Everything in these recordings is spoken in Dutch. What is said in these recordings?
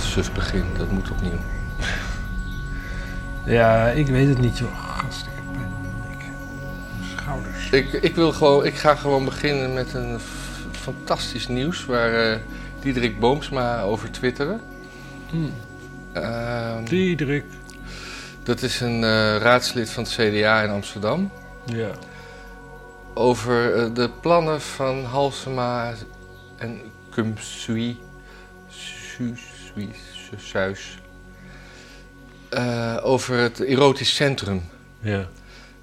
suf begin. Dat moet opnieuw. Ja, ik weet het niet, joh. Gast, ik heb pijn in mijn nek. Schouders. Ik, ik, wil gewoon, ik ga gewoon beginnen met een fantastisch nieuws waar eh Diederik Boomsma over twitterde. Hm. Ehm, Diederik. dat is een eh, raadslid van het CDA in Amsterdam. Ja. Over eh, de plannen van Halsema en Kumsui Su- Sui- Su- Suis. Eh, over het erotisch centrum. Ja.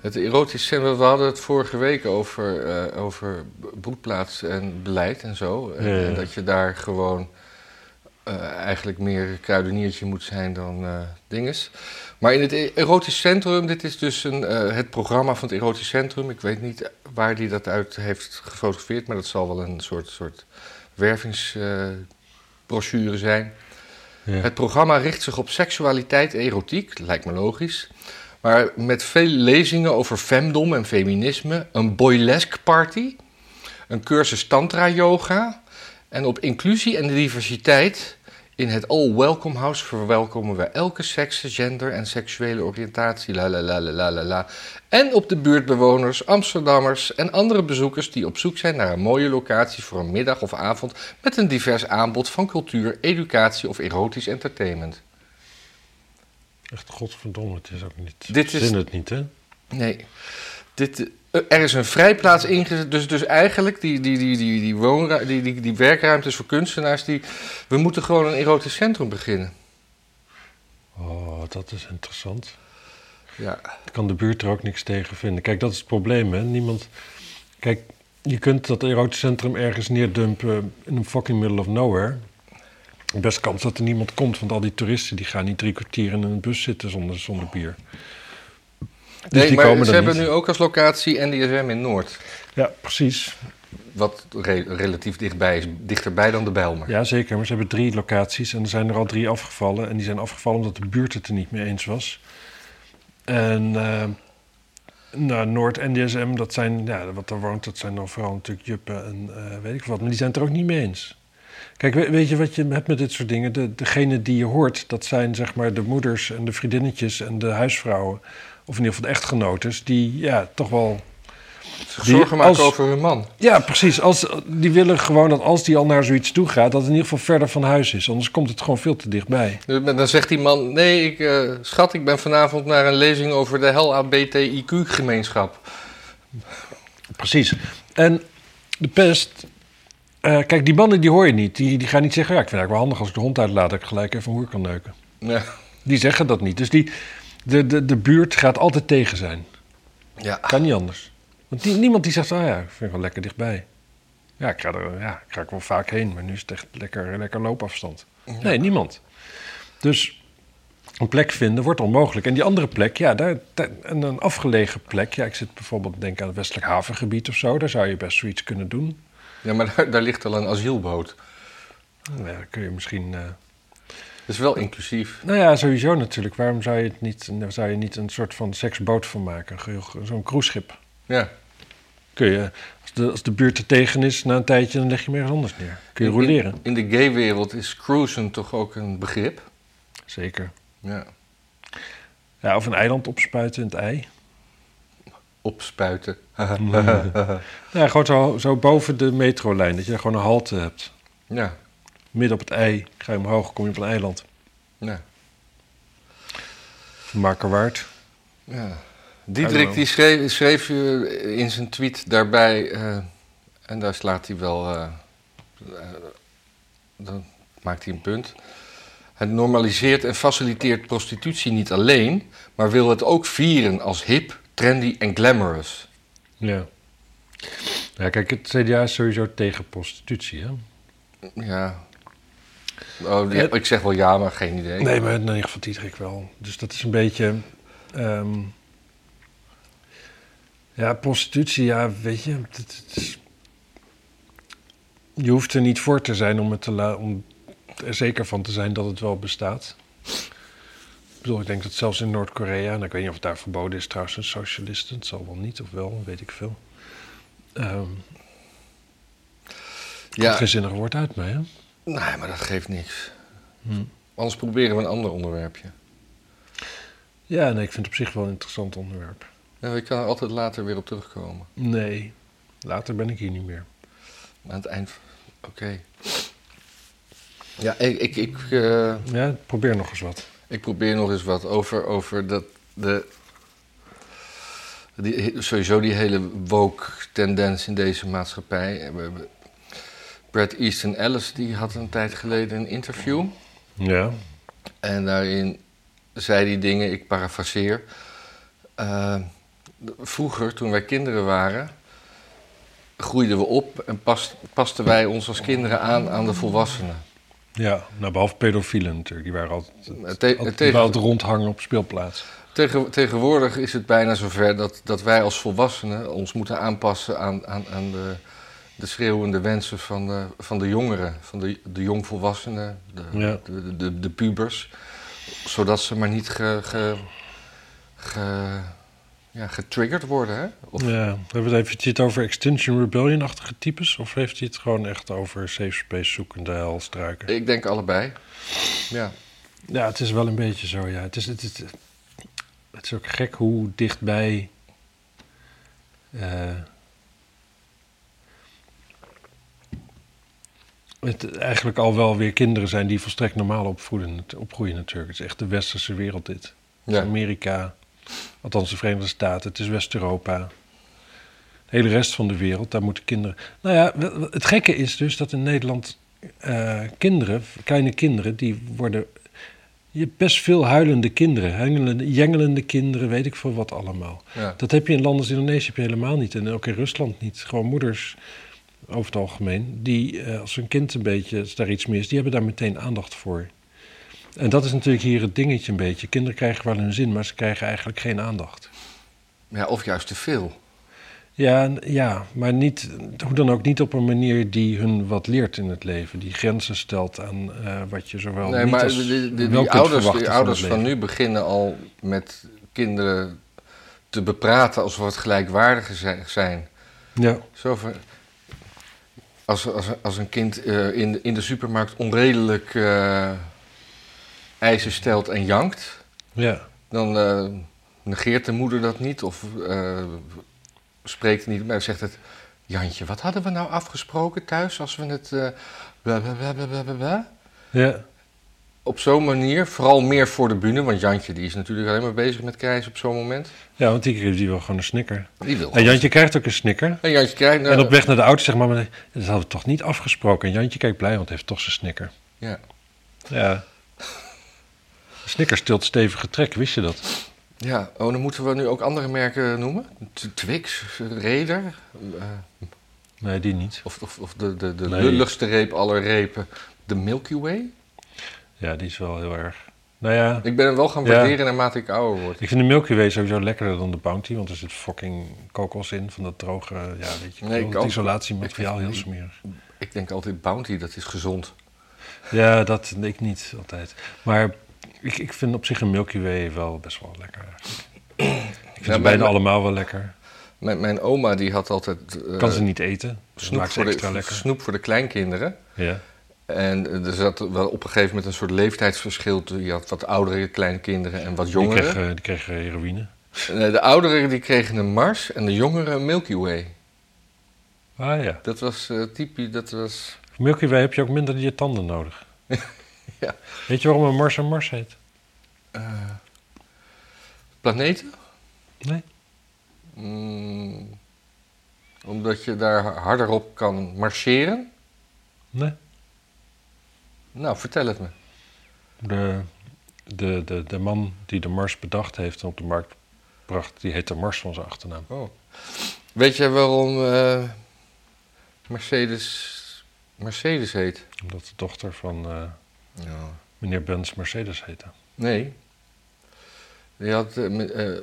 Het erotisch centrum, we hadden het vorige week over, eh, over broedplaats en beleid en zo. En, Ja, ja. en dat je daar gewoon eh, eigenlijk meer kruideniertje moet zijn dan dinges. Maar in het e- erotisch centrum, dit is dus een, het programma van het erotisch centrum. Ik weet niet waar die dat uit heeft gefotografeerd, maar dat zal wel een soort, soort wervingsbrochure zijn. Het programma richt zich op seksualiteit, erotiek, lijkt me logisch. Maar met veel lezingen over femdom en feminisme, een boylesque party, een cursus tantra yoga en op inclusie en diversiteit in het All Welcome House verwelkomen we elke seks, gender en seksuele oriëntatie. La la la la la la. En op de buurtbewoners, Amsterdammers en andere bezoekers die op zoek zijn naar een mooie locatie voor een middag of avond met een divers aanbod van cultuur, educatie of erotisch entertainment. Echt godverdomme, het is ook niet... Dit is- het niet, hè? Nee. Dit, er is een vrijplaats ingezet. Dus, dus eigenlijk die, die, die, die, die, woonru- die, die, die werkruimtes voor kunstenaars. Die, we moeten gewoon een erotisch centrum beginnen. Oh, dat is interessant. Ja. kan de buurt er ook niks tegen vinden. Kijk, dat is het probleem, hè. Niemand... Kijk, je kunt dat erotisch centrum ergens neerdumpen in een fucking middle of nowhere. Best kans dat er niemand komt, want al die toeristen die gaan niet drie kwartier in een bus zitten zonder, zonder bier. Dus nee, die maar komen ze er hebben niet. nu ook als locatie NDSM in Noord. Ja, precies. Wat re- relatief dichtbij is. Dichterbij dan de Bijlmer. Ja, zeker. Maar ze hebben drie locaties en er zijn er al drie afgevallen. En die zijn afgevallen omdat de buurt het er niet mee eens was. En eh nou, Noord-NDSM, dat zijn, ja, wat daar woont, dat zijn dan vooral natuurlijk juppen en eh, weet ik wat. Maar die zijn het er ook niet mee eens. Kijk, we- weet je wat je hebt met dit soort dingen? De, degene die je hoort, dat zijn zeg maar de moeders en de vriendinnetjes en de huisvrouwen. Of in ieder geval de echtgenotes, die ja, toch wel Zich zorgen maken als- over hun man. ja, precies. Als, die willen gewoon dat als die al naar zoiets toe gaat, dat het in ieder geval verder van huis is. Anders komt het gewoon veel te dichtbij. Dan zegt die man: Nee, ik, eh, schat, ik ben vanavond naar een lezing over de LHBTIQ-gemeenschap. Precies. En de pest. eh, kijk, die mannen die hoor je niet. Die, die gaan niet zeggen: ja, ik vind het eigenlijk wel handig als ik de hond uitlaat, dat ik gelijk even een hoer kan neuken. Ja. Die zeggen dat niet. Dus die, de, de, de buurt gaat altijd tegen zijn. ja. Kan niet anders. Want die, niemand die zegt: ah ja, ik vind het wel lekker dichtbij. Ja, ik ga er ja, ik ga er wel vaak heen, maar nu is het echt lekker, lekker loopafstand. Nee, niemand. Dus een plek vinden wordt onmogelijk. En die andere plek, ja, daar, daar- en een afgelegen plek. Ja, ik zit bijvoorbeeld te denken aan het Westelijk Havengebied of zo. Daar zou je best zoiets kunnen doen. ja, maar daar, daar ligt al een asielboot. Nou ja, dan kun je misschien. eh, Is wel inclusief. nou ja, sowieso natuurlijk. Waarom zou je, het niet, zou je niet een soort van seksboot van maken? Zo'n cruiseschip. Ja. Kun je, als de, als de buurt er tegen is, na een tijdje, dan leg je hem ergens anders neer. Kun je roleren. In, in de gay-wereld is cruisen toch ook een begrip? Zeker. Ja. Ja, of een eiland opspuiten in het ei. Opspuiten. Ja, gewoon zo, zo boven de metrolijn. Dat je gewoon een halte hebt. ja. Midden op het ei. Ga je omhoog, kom je op een eiland. Ja. Markerwaard. ja. Diederik die schreef, schreef in zijn tweet daarbij, eh, en daar slaat hij wel, eh, eh, dan maakt hij een punt. Het normaliseert en faciliteert prostitutie niet alleen, maar wil het ook vieren als hip, trendy en glamorous. Ja. Ja, kijk, het CDA is sowieso tegen prostitutie, hè? Ja. Oh, ik zeg wel ja, maar geen idee. Nee, maar in ieder geval Diederik wel. Dus dat is een beetje... ehm, ja, prostitutie, ja, weet je... Het, het is, je hoeft er niet voor te zijn om, het te om er zeker van te zijn dat het wel bestaat. Ik bedoel, ik denk dat zelfs in Noord-Korea... en ik weet niet of het daar verboden is trouwens, een socialisten. Het zal wel niet, of wel, weet ik veel. Ehm ja, Geen zinnig woord uit mij, hè? Nee, maar dat geeft niks. Hm. Anders proberen we een ander onderwerpje. Ja, nee, ik vind het op zich wel een interessant onderwerp. Ja, ik kan er altijd later weer op terugkomen. Nee, later ben ik hier niet meer. Aan het eind. Oké. Ja, ik, ik, ik, eh, Ja, probeer nog eens wat. ik probeer nog eens wat over, over dat, de, die, sowieso die hele woke-tendens in deze maatschappij. We Brad Easton Ellis die had een tijd geleden een interview. Ja, En daarin zei hij dingen, ik parafraseer. eh, vroeger, toen wij kinderen waren, groeiden we op en past, pasten wij ons als kinderen aan aan de volwassenen. ja. Nou, behalve pedofielen natuurlijk. Die waren altijd, Te- altijd, die tegen- waren altijd rondhangen op speelplaats. Tegen, tegenwoordig is het bijna zover dat, dat wij als volwassenen ons moeten aanpassen aan, aan, aan de, de schreeuwende wensen van de, van de jongeren, van de, de jongvolwassenen, de, Ja. de, de, de pubers. Zodat ze maar niet ge, ge, ge- ja, getriggerd worden. Hè? Of, Ja, hebben we het heeft hij het over Extinction Rebellion-achtige types? Of heeft hij het gewoon echt over safe space zoekende helstruiken? Ik denk allebei. Ja. Ja, het is wel een beetje zo, ja. Het is, het is, het is ook gek hoe dichtbij... eh, het eigenlijk al wel weer kinderen zijn die volstrekt normaal opvoeden, opgroeien natuurlijk. Het is echt de westerse wereld dit. Het is Ja. Amerika, althans de Verenigde Staten, het is West-Europa. De hele rest van de wereld, daar moeten kinderen... Nou ja, het gekke is dus dat in Nederland eh, kinderen, kleine kinderen, die worden... Je hebt best veel huilende kinderen, hengelende, jengelende kinderen, weet ik veel wat allemaal. Ja. Dat heb je in landen als Indonesië heb je helemaal niet. En ook in Rusland niet. Gewoon moeders, over het algemeen, die eh, als hun kind een beetje, als daar iets mis, die hebben daar meteen aandacht voor. En dat is natuurlijk hier het dingetje een beetje. Kinderen krijgen wel hun zin, maar ze krijgen eigenlijk geen aandacht. ja, of juist te veel. Ja, ja, maar niet, hoe dan ook niet op een manier die hun wat leert in het leven. Die grenzen stelt aan eh, wat je zowel nee, niet maar als de, de- die ouders, die van ouders van nu beginnen al met kinderen te bepraten alsof het gelijkwaardigen zi- zijn. Ja, Zo van, als, als, als een kind eh, in, de, in de supermarkt onredelijk eh, eisen stelt en jankt, ja, dan eh, negeert de moeder dat niet of spreekt niet, maar zegt het... Jantje, wat hadden we nou afgesproken thuis als we het... eh, bla, bla, bla, bla, bla, bla, bla?" ja. Op zo'n manier, vooral meer voor de bühne, want Jantje die is natuurlijk alleen maar bezig met krijs op zo'n moment. ja want die, die wil gewoon een snicker. Die wil En Jantje krijgt ook een snicker. En Jantje krijgt... nou, En op weg naar de auto zegt mama, dat hadden we toch niet afgesproken. En Jantje kijkt blij, want hij heeft toch zijn snicker. Ja. Ja. De snicker stilt stevige trek, wist je dat? Ja, oh, dan moeten we nu ook andere merken noemen. Twix, Raider, eh, Nee, die niet. of, of, of de, de, de Nee. lulligste reep aller repen, de Milky Way. Ja, die is wel heel erg... Nou ja, Ik ben hem wel gaan Ja. waarderen naarmate ik ouder word. ik vind de Milky Way sowieso lekkerder dan de Bounty. Want er zit fucking kokos in van dat droge... Ja, weet je, Nee, ik isolatiemateriaal, heel smerig. Ik denk altijd Bounty, dat is gezond. Ja, dat ik niet altijd. Maar ik, ik vind op zich een Milky Way wel best wel lekker. eigenlijk. Ik vind Ja, ze bij bijna allemaal wel lekker. Mijn, mijn oma die had altijd eh, Kan ze niet eten. Snoep, maakt ze voor de, extra lekker. snoep voor de kleinkinderen. Ja. En er zat wel op een gegeven moment een soort leeftijdsverschil. Je had wat oudere kleinkinderen en wat Die jongeren. kregen, die kregen heroïne. Eh, De ouderen die kregen een Mars en de jongeren een Milky Way. Ah ja. Dat was eh typisch, dat was... Milky Way heb je ook minder je tanden nodig. Ja. Weet je waarom een Mars een Mars heet? eh, planeten? Nee. Mm, omdat je daar harder op kan marcheren? Nee. Nou, vertel het me. De, de, de, de man die de Mars bedacht heeft en op de markt bracht, die heet de Mars van zijn achternaam. Oh. Weet jij waarom eh, Mercedes Mercedes heet? Omdat de dochter van eh, Ja. meneer Benz Mercedes heette. Nee. Je had, me- eh,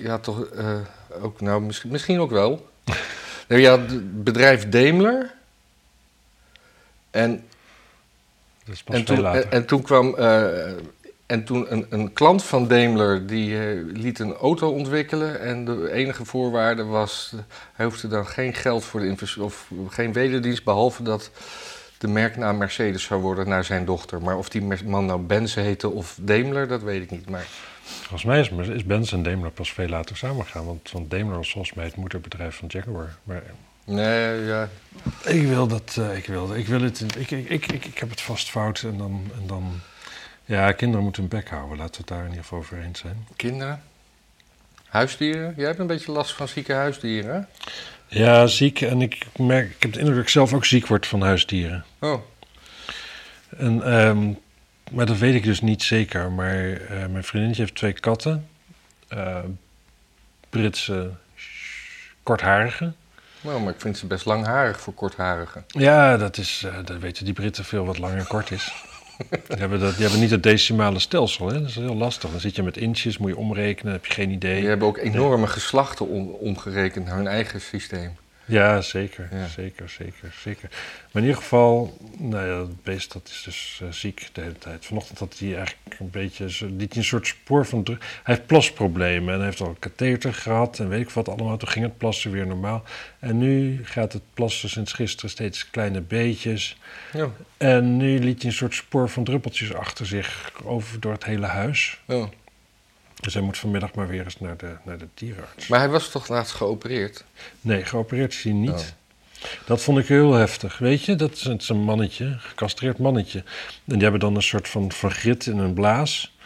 je had toch eh, ook, nou misschien, misschien ook wel. nee, je had het bedrijf Daimler. En, Dat is pas en, toen, en, en toen kwam. eh, en toen een, een klant van Daimler die eh, liet een auto ontwikkelen. En de enige voorwaarde was. hij hoefde dan geen geld voor de investering. of geen wederdienst. behalve dat de merknaam Mercedes zou worden naar zijn dochter. Maar of die man nou Benz heette of Daimler, dat weet ik niet. Maar Volgens mij is, is Benz en Daimler pas veel later samengegaan. Want, want Daimler was volgens mij het moederbedrijf van Jaguar. Maar nee, ja, ik wil dat, eh, ik wil, ik wil het, ik, ik, ik, ik, ik heb het vast fout en dan, en dan... Ja, kinderen moeten hun bek houden. Laten we het daar in ieder geval over eens zijn. kinderen. Huisdieren? Jij hebt een beetje last van zieke huisdieren, hè? Ja, ziek. En ik merk, ik heb de indruk dat ik zelf ook ziek word van huisdieren. Oh, En, ehm, maar dat weet ik dus niet zeker. Maar eh, mijn vriendinnetje heeft twee katten. Eh, Britse kortharige. Nou, maar ik vind ze best langharig voor kortharigen. Ja, dat is, eh dat weten die Britten veel wat lang en kort is. Die hebben, dat, die hebben niet het decimale stelsel, hè? dat is heel lastig. Dan zit je met inches, moet je omrekenen, heb je geen idee. Die hebben ook enorme geslachten om, omgerekend naar hun eigen systeem. Ja, zeker, Ja. zeker, zeker, zeker. Maar in ieder geval, nou ja, dat beest dat is dus eh, ziek de hele tijd. Vanochtend had hij eigenlijk een beetje, liet een soort spoor van druk. Hij heeft plasproblemen en hij heeft al een katheter gehad en weet ik wat allemaal. Toen ging het plassen weer normaal. En nu gaat het plassen sinds gisteren steeds kleine beetjes. Ja. En nu liet hij een soort spoor van druppeltjes achter zich over door het hele huis. Oh. Dus hij moet vanmiddag maar weer eens naar de, naar de dierenarts. Maar hij was toch laatst geopereerd? Nee, geopereerd is hij niet. Oh. Dat vond ik heel heftig. Weet je, dat is, het is een mannetje, een gecastreerd mannetje. En die hebben dan een soort van, van grit in hun blaas.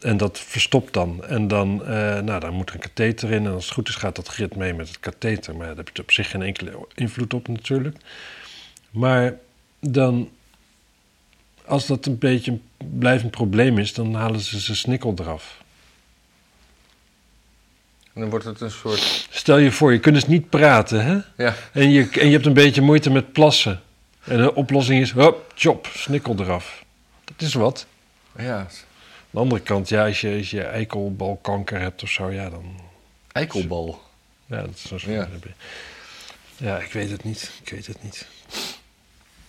En dat verstopt dan. En dan, eh, nou, dan moet er een katheter in. En als het goed is, gaat dat grit mee met het katheter. Maar daar heb je op zich geen enkele invloed op natuurlijk. Maar dan, als dat een beetje een blijvend probleem is, dan halen ze zijn snikkel eraf. En dan wordt het een soort... Stel je voor, je kunt dus niet praten, hè? Ja, En je, en je hebt een beetje moeite met plassen. En de oplossing is, hop, chop, snikkel eraf. Dat is wat. ja. Aan de andere kant, ja, als je, als je eikelbalkanker hebt of zo, ja, dan... eikelbal. Ja, dat is zo Ja. ja, ik weet het niet. Ik weet het niet.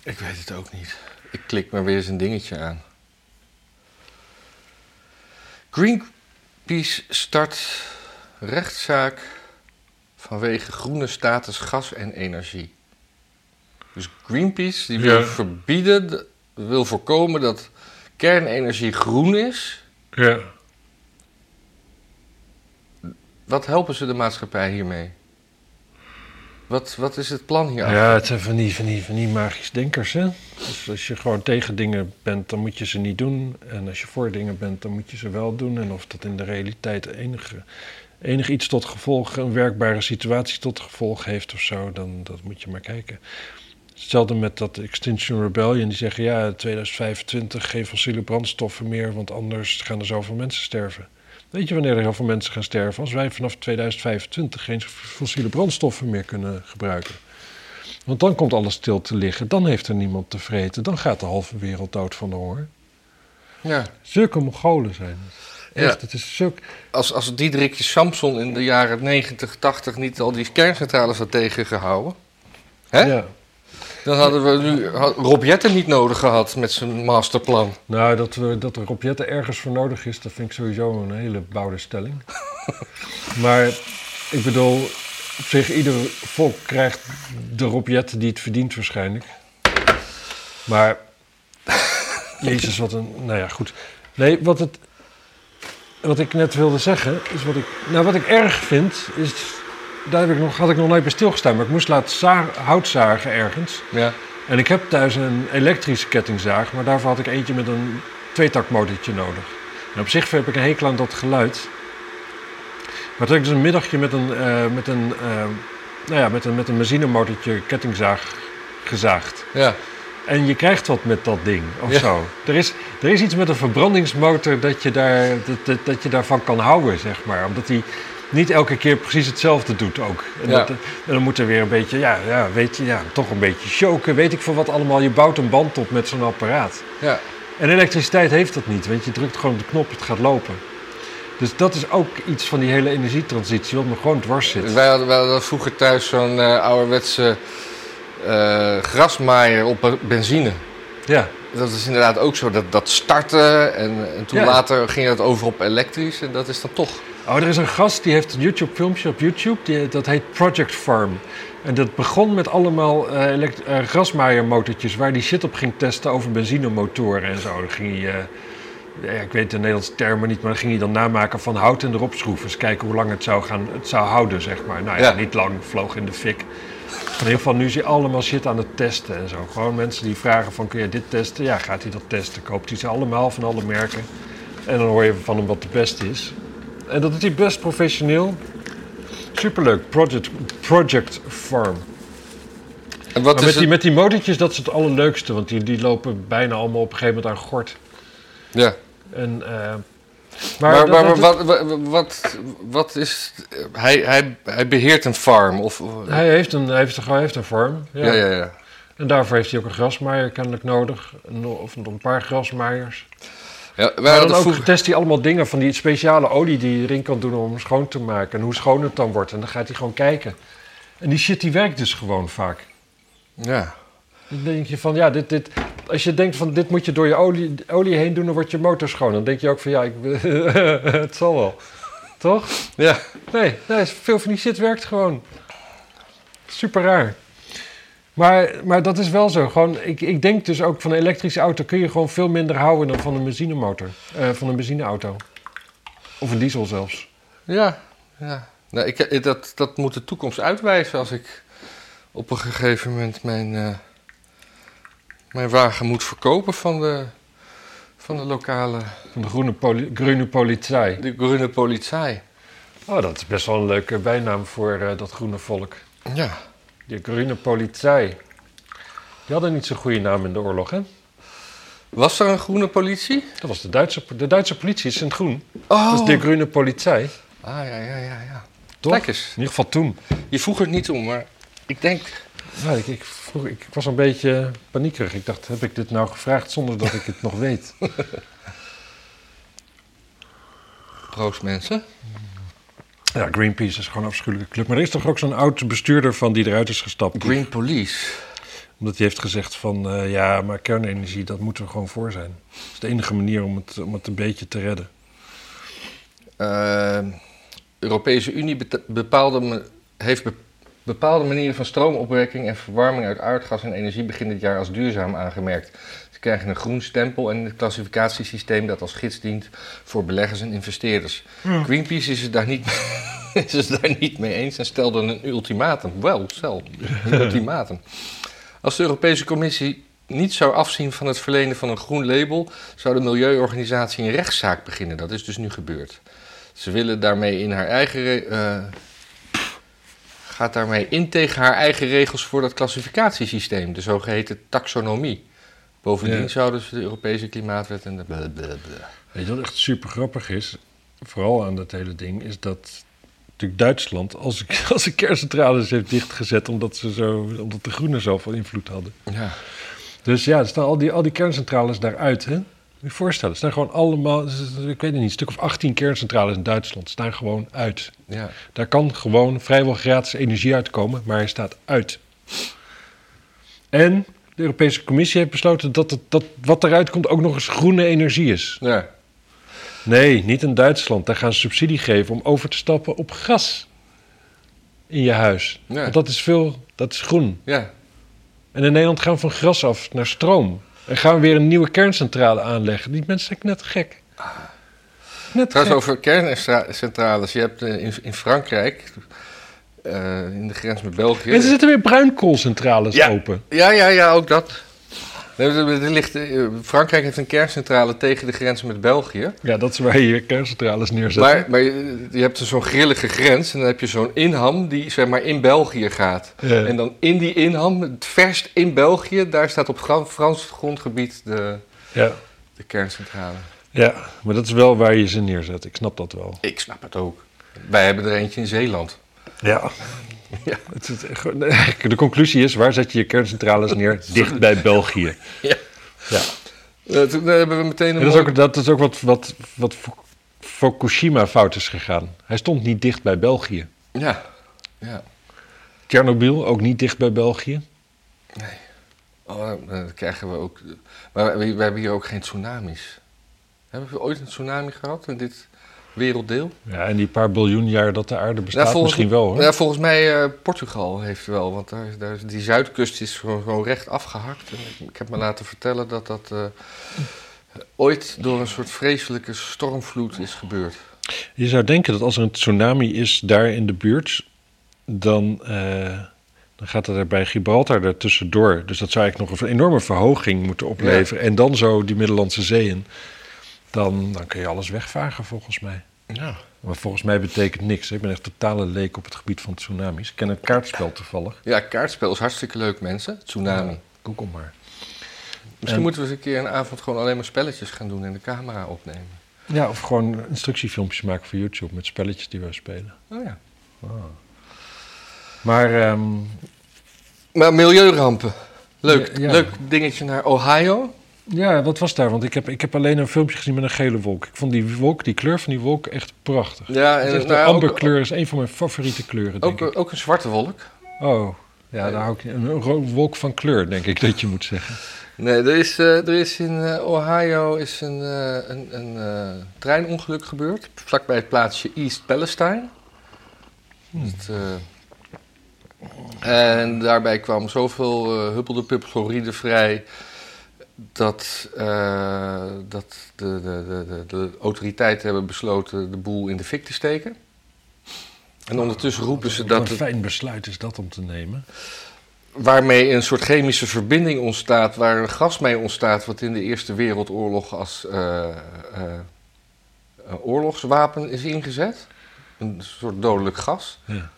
Ik weet het ook niet. Ik klik maar weer eens een dingetje aan. Greenpeace start rechtszaak vanwege groene status gas en energie. Dus Greenpeace die wil Ja. verbieden, de- wil voorkomen dat kernenergie groen is. Ja. Wat helpen ze de maatschappij hiermee? Wat, wat is het plan hier? Ja, het zijn van die, van, die, van die magisch denkers, hè. Dus als je gewoon tegen dingen bent, dan moet je ze niet doen. En als je voor dingen bent, dan moet je ze wel doen. En of dat in de realiteit enige, enig iets tot gevolg, een werkbare situatie tot gevolg heeft of zo, dan dat moet je maar kijken. Hetzelfde met dat Extinction Rebellion, die zeggen ja, 2025 geen fossiele brandstoffen meer, want anders gaan er zoveel mensen sterven. Weet je wanneer er heel veel mensen gaan sterven? Als wij vanaf 2025 geen fossiele brandstoffen meer kunnen gebruiken. Want dan komt alles stil te liggen, dan heeft er niemand te vreten, dan gaat de halve wereld dood van de honger. Ja. Zulke Mongolen zijn het. Ja. Echt, het is zulk... Als, als Diederikje Samson in de jaren 90, 80 niet al die kerncentrales had tegengehouden. Hè? Ja. Dan hadden we nu had Rob Jetten niet nodig gehad met zijn masterplan. Nou, dat, we, dat er Rob Jetten ergens voor nodig is, dat vind ik sowieso een hele bouwde stelling. maar ik bedoel, op zich, ieder volk krijgt de Rob Jetten die het verdient waarschijnlijk. Maar, jezus, wat een, nou ja, goed. Nee, wat, het, wat ik net wilde zeggen, is wat ik, nou wat ik erg vind, is, daar heb ik nog, had ik nog nooit bij stilgestaan, maar ik moest laten za- hout zagen ergens. Ja. En ik heb thuis een elektrische kettingzaag, maar daarvoor had ik eentje met een tweetaktmotortje nodig. En op zich heb ik een hekel aan dat geluid. Maar toen heb ik dus een middagje met een, eh, met een, eh, nou ja, met een, met een benzinemotortje kettingzaag gezaagd. Ja. En je krijgt wat met dat ding, of Ja. zo. Er is, er is iets met een verbrandingsmotor dat je, daar, dat, dat, dat je daarvan kan houden, zeg maar. Omdat hij niet elke keer precies hetzelfde doet ook. En, Ja. dat, en dan moet er weer een beetje, ja, ja, weet je, ja, toch een beetje choken. Weet ik voor wat allemaal. Je bouwt een band op met zo'n apparaat. ja. En elektriciteit heeft dat niet, want je drukt gewoon op de knop, het gaat lopen. Dus dat is ook iets van die hele energietransitie, wat me gewoon dwars zit. Wij, hadden, wij hadden vroeger thuis zo'n eh, ouderwetse grasmaaier op eh, benzine. Ja, Dat is inderdaad ook zo, dat, dat starten en, en toen Ja. later ging het over op elektrisch en dat is dan toch... Oh, er is een gast die heeft een YouTube-filmpje op YouTube, die, dat heet Project Farm. En dat begon met allemaal eh elekt- eh, grasmaaiermotortjes waar die shit op ging testen over benzinemotoren en zo. Dan ging hij, eh, ja, ik weet de Nederlandse termen niet, maar dan ging hij dan namaken van hout en erop schroeven. Dus kijken hoe lang het zou, gaan, het zou houden, zeg maar. Nou ja, Ja. niet lang, vloog in de fik. In ieder geval, nu is hij allemaal shit aan het testen en zo. Gewoon mensen die vragen van, kun je dit testen? Ja, gaat hij dat testen? Koopt hij ze allemaal van alle merken. En dan hoor je van hem wat de beste is. En dat is hij best professioneel. Superleuk, Project, Project Farm. En wat Maar is met die, met die motortjes, dat is het allerleukste. Want die, die lopen bijna allemaal op een gegeven moment aan gort. Ja. En, eh, maar Maar, wat, wat, wat, is... Hij, hij, hij beheert een farm, of... hij, heeft een, heeft, een- heeft een farm. Ja. ja, ja, ja. En daarvoor heeft hij ook een grasmaaier kennelijk nodig. Een- Of een paar grasmaaiers. ja wij Maar hadden dan ook vroeger- test hij allemaal dingen van die speciale olie die je erin kan doen om hem schoon te maken. En hoe schoon het dan wordt. En dan gaat hij gewoon kijken. En die shit die werkt dus gewoon vaak. Ja. Dan denk je van, ja, dit, dit, als je denkt van dit moet je door je olie, olie heen doen, dan wordt je motor schoon. Dan denk je ook van, ja, ik, het zal wel. Toch? Ja. Nee, nee, veel van die shit werkt gewoon. Super raar. Maar, maar dat is wel zo. Gewoon, ik, ik denk dus ook van een elektrische auto kun je gewoon veel minder houden dan van een benzinemotor. Eh, van een benzineauto. Of een diesel zelfs. Ja. ja. Nou, ik, dat, dat moet de toekomst uitwijzen als ik op een gegeven moment mijn, eh, mijn wagen moet verkopen van de, van de lokale... Van de groene, poli groene politie. De groene politie. Oh, dat is best wel een leuke bijnaam voor eh, dat groene volk. Ja. De groene politie. Die hadden niet zo'n goede naam in de oorlog, hè? Was er een groene politie? Dat was de Duitse, de Duitse politie, is in het groen. Oh. Dat is de groene politie. Ah, ja, ja, ja, ja. Toch? Kijk eens. In ieder geval toen. Je vroeg het niet om, maar ik denk... Ja, ik, ik, vroeg, ik was een beetje paniekerig. Ik dacht, heb ik dit nou gevraagd zonder dat ik het nog weet? Proost, mensen. Ja, Greenpeace is gewoon een afschuwelijke club. Maar er is toch ook zo'n oud bestuurder van die eruit is gestapt. Green Police. Omdat hij heeft gezegd van, eh, ja, maar kernenergie, dat moeten we gewoon voor zijn. Dat is de enige manier om het, om het een beetje te redden. Eh, Europese Unie bepaalde me- heeft be- bepaalde manieren van stroomopwekking en verwarming uit aardgas en energie begin dit jaar als duurzaam aangemerkt. Ze krijgen een groen stempel en een klassificatiesysteem dat als gids dient voor beleggers en investeerders. Greenpeace is het, daar niet, is het daar niet mee eens en stelde een ultimatum. Wel, stel, een ultimatum. Als de Europese Commissie niet zou afzien van het verlenen van een groen label, zou de milieuorganisatie een rechtszaak beginnen. Dat is dus nu gebeurd. Ze willen daarmee in haar eigen. eh, gaat daarmee in tegen haar eigen regels voor dat klassificatiesysteem, de zogeheten taxonomie. Bovendien Ja. zouden ze de Europese Klimaatwet en de. blablabla. Weet je wat echt super grappig is? Vooral aan dat hele ding, is dat natuurlijk Duitsland als, als een kerncentrales heeft dichtgezet omdat, ze zo, omdat de groenen zoveel invloed hadden. Ja. Dus ja, er staan al die, al die kerncentrales daaruit. Hè? Je voorstellen, er staan gewoon allemaal, ik weet het niet, een stuk of 18 kerncentrales in Duitsland staan gewoon uit. ja. Daar kan gewoon vrijwel gratis energie uitkomen, maar hij staat uit. En de Europese Commissie heeft besloten dat, het, dat wat eruit komt ook nog eens groene energie is. ja. Nee, niet in Duitsland. Daar gaan ze subsidie geven om over te stappen op gas in je huis. Ja. Want dat is veel, dat is groen. ja. En in Nederland gaan we van gras af naar stroom. En gaan we weer een nieuwe kerncentrale aanleggen. Die mensen zijn net gek. Net Trouwens, gek. over kerncentrales. Je hebt eh, in, in Frankrijk, eh, in de grens met België. En er zitten weer bruinkoolcentrales Ja. open. Ja, ja, ja, ook dat. Ligt, eh, Frankrijk heeft een kerncentrale tegen de grens met België. Ja, dat is waar je kerncentrales neerzet. Maar, maar je, je hebt zo'n grillige grens en dan heb je zo'n inham die zeg maar in België gaat. Ja. En dan in die inham, het verst in België, daar staat op Frans grondgebied de, ja. de kerncentrale. ja, maar dat is wel waar je ze neerzet. Ik snap dat wel. Ik snap het ook. Wij hebben er eentje in Zeeland. Ja. Ja. Het is echt gewoon- de conclusie is, waar zet je je kerncentrales neer? Dicht bij België. Ja. Ja. Eh, toen hebben we meteen een En dat is ook, dat is ook wat, wat, wat Fu- Fukushima fout is gegaan. Hij stond niet dicht bij België. Ja, ja. Tsjernobyl ook niet dicht bij België. Oh, dan krijgen we ook... Maar we, we hebben hier ook geen tsunamis. Hebben we ooit een tsunami gehad in dit werelddeel. Ja, en die paar biljoen jaar dat de aarde bestaat, Ja, volgens- misschien wel hoor. Ja, volgens mij eh, Portugal heeft wel, want daar, daar, die zuidkust is gewoon, gewoon recht afgehakt. En ik, ik heb me laten vertellen dat dat eh, ooit door een soort vreselijke stormvloed is gebeurd. Je zou denken dat als er een tsunami is daar in de buurt, dan, eh, dan gaat het er bij Gibraltar er tussendoor. Dus dat zou eigenlijk nog een enorme verhoging moeten opleveren. En dan zo die Middellandse Zee in. Dan, dan kun je alles wegvagen volgens mij. Ja. Maar volgens mij betekent niks. Ik ben echt totale leek op het gebied van tsunamis. Ik ken het kaartspel toevallig. Ja, kaartspel is hartstikke leuk, mensen. Tsunami. Google maar. Misschien En- moeten we eens een keer een avond gewoon alleen maar spelletjes gaan doen en de camera opnemen. Ja, of gewoon instructiefilmpjes maken voor YouTube met spelletjes die we spelen. Oh ja. Maar ehm, Maar milieurampen. Leuk, Ja, ja. leuk dingetje naar Ohio. Ja, wat was daar? Want ik heb, ik heb alleen een filmpje gezien met een gele wolk. Ik vond die wolk, die kleur van die wolk echt prachtig. Ja, en echt nou, de amberkleur is een van mijn favoriete kleuren, denk ook, ik. ook een zwarte wolk. Oh, ja, daar hou ik Een wolk van kleur, denk ik dat je moet zeggen. Nee, er is, eh, er is in eh, Ohio is een, eh, een, een treinongeluk gebeurd. Vlakbij het plaatsje East Palestine. Eh, en daarbij kwam zoveel uh, huppelde vrij. Dat, eh, dat de, de, de, de, autoriteiten hebben besloten de boel in de fik te steken. En ondertussen roepen ze Wat dat een het fijn besluit is dat om te nemen. waarmee een soort chemische verbinding ontstaat, waar een gas mee ontstaat, wat in de Eerste Wereldoorlog als eh, eh, een oorlogswapen is ingezet. Een soort dodelijk gas. Ja.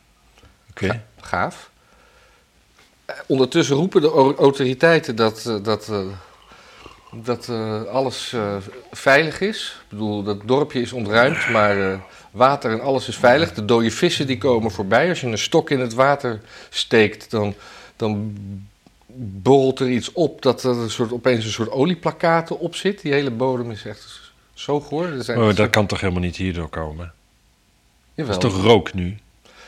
Oké. Gaaf. Ondertussen roepen de au- autoriteiten dat, dat, dat eh, alles eh, veilig is. Ik bedoel, dat dorpje is ontruimd, maar eh, water en alles is veilig. De dode vissen die komen voorbij. Als je een stok in het water steekt, dan, dan borrelt er iets op dat er een soort, opeens een soort olieplakaten op zit. Die hele bodem is echt zo goor. Er zijn Oh, dat kan toch helemaal niet hierdoor komen? Jawel. Dat is toch rook nu?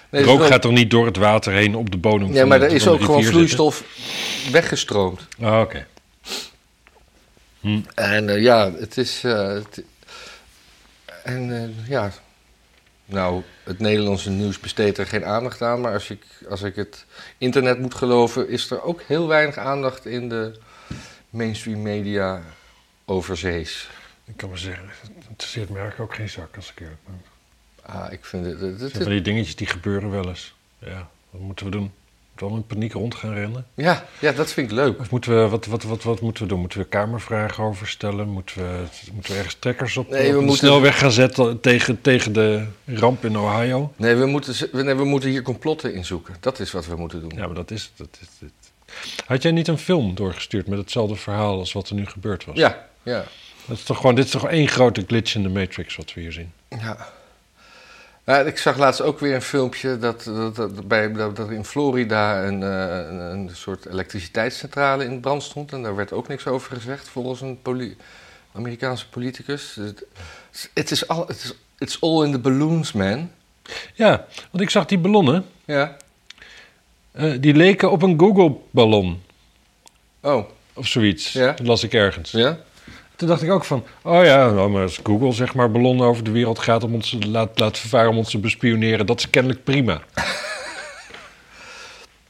Nee, rook wel- gaat toch niet door het water heen op de bodem Ja, maar er is ook gewoon zitten? vloeistof weggestroomd. Ah, oké. En eh, ja, het is. eh, het- en eh, ja. Nou, het Nederlandse nieuws besteedt er geen aandacht aan. Maar als ik, als ik het internet moet geloven, is er ook heel weinig aandacht in de mainstream media overzees. Ik kan maar zeggen, het interesseert me eigenlijk ook geen zak als ik eerlijk ben. Ah, ik vind het. het, Het het- die dingetjes die gebeuren wel eens. Ja, wat moeten we doen? Moeten we in paniek rond gaan rennen? ja, ja, dat vind ik leuk. Of moeten we, wat, wat, wat, wat moeten we doen? Moeten we kamervragen over stellen? Moeten we, moeten we ergens trekkers op, Nee, we op moeten- snelweg gaan zetten tegen, tegen de ramp in Ohio? Nee we, moeten, nee, we moeten hier complotten inzoeken. Dat is wat we moeten doen. Ja, maar dat is, dat is dit. Had jij niet een film doorgestuurd met hetzelfde verhaal als wat er nu gebeurd was? ja. ja. Dat is toch gewoon, dit is toch één grote glitch in de Matrix wat we hier zien? Ja. Ik zag laatst ook weer een filmpje dat, dat, dat, bij, dat, dat in Florida een, eh, een, een soort elektriciteitscentrale in brand stond. En daar werd ook niks over gezegd volgens een poli- Amerikaanse politicus. Het het is all, is it's all in the balloons, man. Ja, want ik zag die ballonnen. Ja. eh, die leken op een Google-ballon Oh, of zoiets. Ja. Dat las ik ergens. ja? Toen dacht ik ook van, oh ja, nou, maar als Google zeg maar ballonnen over de wereld gaat om ons te laat, laat vervaren om ons te bespioneren, dat is kennelijk prima.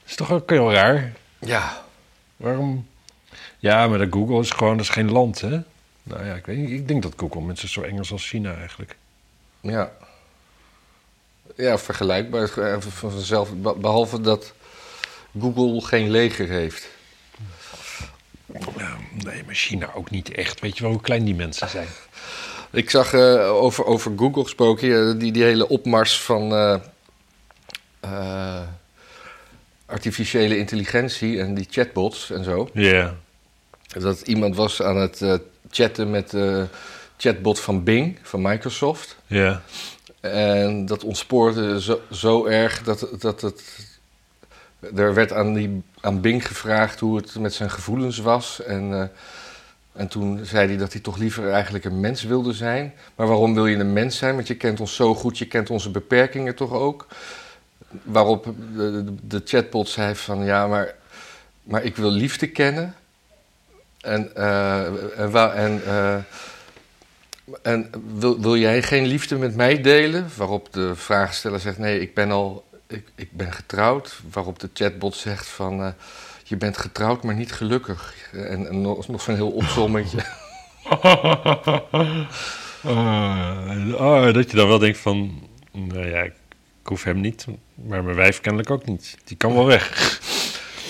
is toch ook heel raar? Ja. Waarom? Ja, maar de Google is gewoon, dat is geen land, hè? Nou ja, ik weet. Ik denk dat Google mensen zo Engels als China eigenlijk. Ja. Ja, vergelijkbaar. eh, Van vanzelf, be- behalve dat Google geen leger heeft. Ja, nee, maar China ook niet echt. Weet je wel hoe klein die mensen zijn? Ik zag eh, over, over Google gesproken, eh, die, die hele opmars van eh, artificiële intelligentie en die chatbots en zo. Ja. Dat iemand was aan het chatten met de chatbot van Bing, van Microsoft. Ja. En dat ontspoorde zo, zo erg dat, dat het. Er werd aan, die, aan Bing gevraagd hoe het met zijn gevoelens was. En, eh, en toen zei hij dat hij toch liever eigenlijk een mens wilde zijn. Maar waarom wil je een mens zijn? Want je kent ons zo goed, je kent onze beperkingen toch ook. Waarop de, chatbot zei van ja, maar, maar ik wil liefde kennen. En, eh, en, en, eh, En wil, wil jij geen liefde met mij delen? Waarop de vraagsteller zegt: Nee, ik ben al ik, ik ben getrouwd. Waarop de chatbot zegt: van eh, je bent getrouwd, maar niet gelukkig. En, en nog, nog zo'n heel opzommetje. Oh, dat je dan wel denkt van, nou ja, ik hoef hem niet, maar mijn wijf kennelijk ook niet. Die kan wel weg.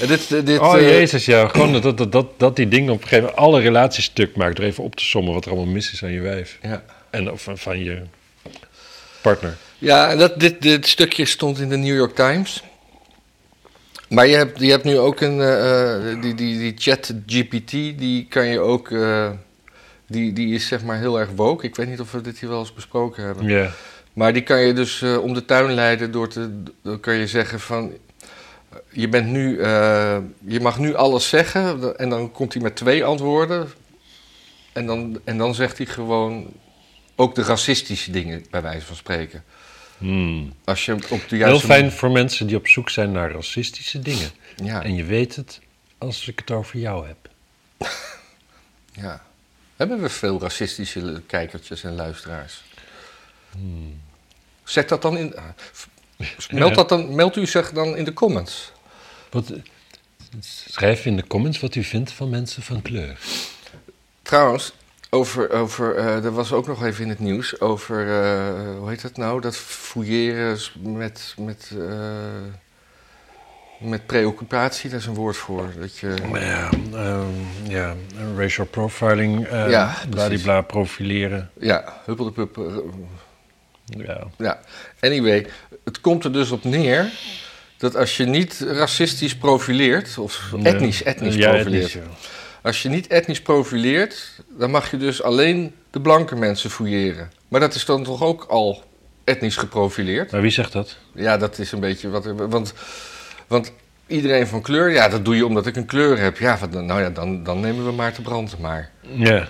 Dit, dit, oh eh, jezus, ja, gewoon dat, dat, dat, dat die ding op een gegeven moment alle relaties stuk maakt. Door even op te sommen wat er allemaal mis is aan je wijf. ja. En of van- van je partner. Ja, en dat, dit, dit stukje stond in de New York Times. Maar je hebt, je hebt nu ook een. eh, eh, die, die, die chat GPT, die kan je ook. eh, die, die is zeg maar heel erg woke. Ik weet niet of we dit hier wel eens besproken hebben. Ja. Maar die kan je dus om de tuin leiden door te. Dan kan je zeggen van. Je bent nu. je mag nu alles zeggen. En dan komt hij met twee antwoorden. En dan, en dan zegt hij gewoon. Ook de racistische dingen, bij wijze van spreken. Hmm. Als je op de Heel fijn voor mensen die op zoek zijn naar racistische dingen. Ja, En je weet het als ik het over jou heb. ja. Hebben we veel racistische kijkertjes en luisteraars? Hmm. Zet dat dan in. ah, Meld, dat dan, meld u zich dan in de comments. Wat, schrijf in de comments wat u vindt van mensen van kleur. Trouwens, over, over, eh, er was ook nog even in het nieuws over, eh, hoe heet dat nou? Dat fouilleren met, met, eh, met preoccupatie, daar is een woord voor. Dat je, ja, ehm, ja, racial profiling, Ja, bladibla profileren. ja, huppeldepup. Ja. Ja, anyway, het komt er dus op neer dat als je niet racistisch profileert, of etnisch, etnisch ja, profileert, etnisch, ja. Als je niet etnisch profileert, dan mag je dus alleen de blanke mensen fouilleren. Maar dat is dan toch ook al etnisch geprofileerd? Maar wie zegt dat? Ja, dat is een beetje wat. Want, want iedereen van kleur, ja, dat doe je omdat ik een kleur heb. Ja, wat nou ja, dan, dan nemen we maar te branden maar. Ja,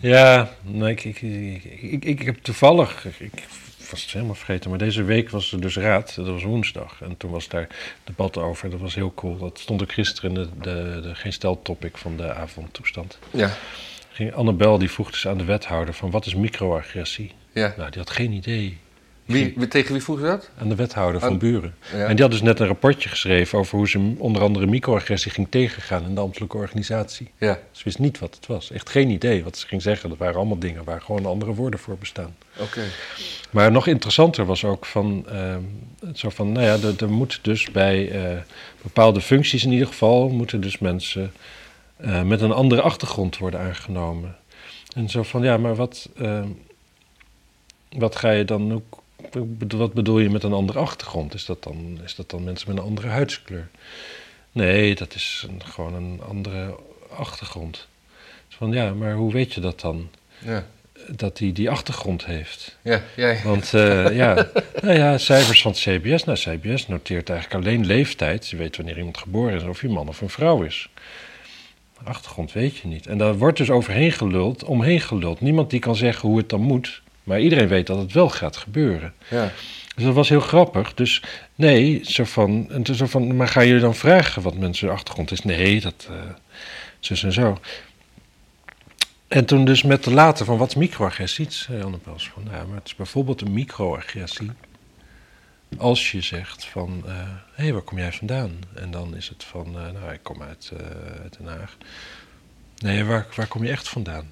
ja nee, ik, ik, ik, ik, ik heb toevallig, ik was het helemaal vergeten, maar deze week was er dus raad, dat was woensdag. En toen was daar debat over, dat was heel cool. Dat stond ook gisteren in de, de, de geen stel topic van de avondtoestand. ja, Ging Annabel die vroeg dus aan de wethouder van wat is microagressie? ja. Nou, die had geen idee. Wie, wie- tegen wie vroeg je dat? Aan de wethouder van Aan- Buren. Ja. En die had dus net een rapportje geschreven over hoe ze onder andere microagressie ging tegengaan in de ambtelijke organisatie. Ja, Ze wist niet wat het was. Echt geen idee wat ze ging zeggen. Dat waren allemaal dingen waar gewoon andere woorden voor bestaan. oké. Maar nog interessanter was ook van, ehm, zo van, nou ja, er, er moet dus bij eh, bepaalde functies in ieder geval, moeten dus mensen eh, met een andere achtergrond worden aangenomen. En zo van, ja, maar wat, ehm, wat ga je dan ook, wat bedoel je met een andere achtergrond? Is dat dan, is dat dan mensen met een andere huidskleur? Nee, dat is een, gewoon een andere achtergrond. Dus van, ja, maar hoe weet je dat dan? Ja, Dat hij die achtergrond heeft? ja, jij. Want eh, ja, nou ja, cijfers van het CBS. Nou, CBS noteert eigenlijk alleen leeftijd. Je weet wanneer iemand geboren is of hij man of een vrouw is. Achtergrond weet je niet. En daar wordt dus overheen geluld, omheen geluld. Niemand die kan zeggen hoe het dan moet. Maar iedereen weet dat het wel gaat gebeuren. Ja. Dus dat was heel grappig. Dus nee, zo van, en zo van maar gaan jullie dan vragen wat mensen achtergrond is? Nee, dat eh zus en zo. En toen dus met de later van wat is microagressie? zei Anne Pels van, ja, maar het is bijvoorbeeld een microagressie. Als je zegt van, hé, hey, waar kom jij vandaan? En dan is het van, eh, nou, ik kom uit, eh, uit Den Haag. Nee, waar, waar kom je echt vandaan?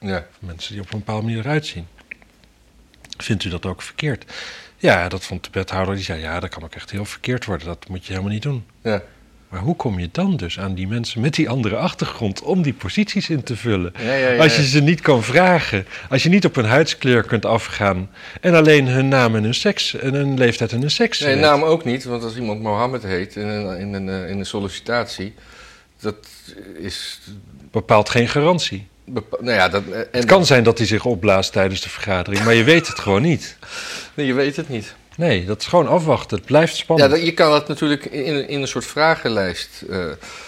Ja. Mensen die op een bepaalde manier eruit zien. Vindt u dat ook verkeerd? Ja, dat vond de wethouder. Die zei, ja, dat kan ook echt heel verkeerd worden. Dat moet je helemaal niet doen. Ja. Maar hoe kom je dan dus aan die mensen met die andere achtergrond om die posities in te vullen? Ja, ja, ja, Als je ze niet kan vragen, als je niet op hun huidskleur kunt afgaan en alleen hun naam en hun seks en hun leeftijd en hun seks. Nee, naam ook niet, want als iemand Mohammed heet in een, in een, eh, in een sollicitatie, dat is. bepaalt geen garantie. Nou ja, dat, eh, en Het kan zijn dat hij zich opblaast tijdens de vergadering, maar je weet het gewoon niet. Nee, je weet het niet. Nee, dat is gewoon afwachten. Het blijft Ja, spannend. dat, je kan dat natuurlijk in, in een soort vragenlijst. eh,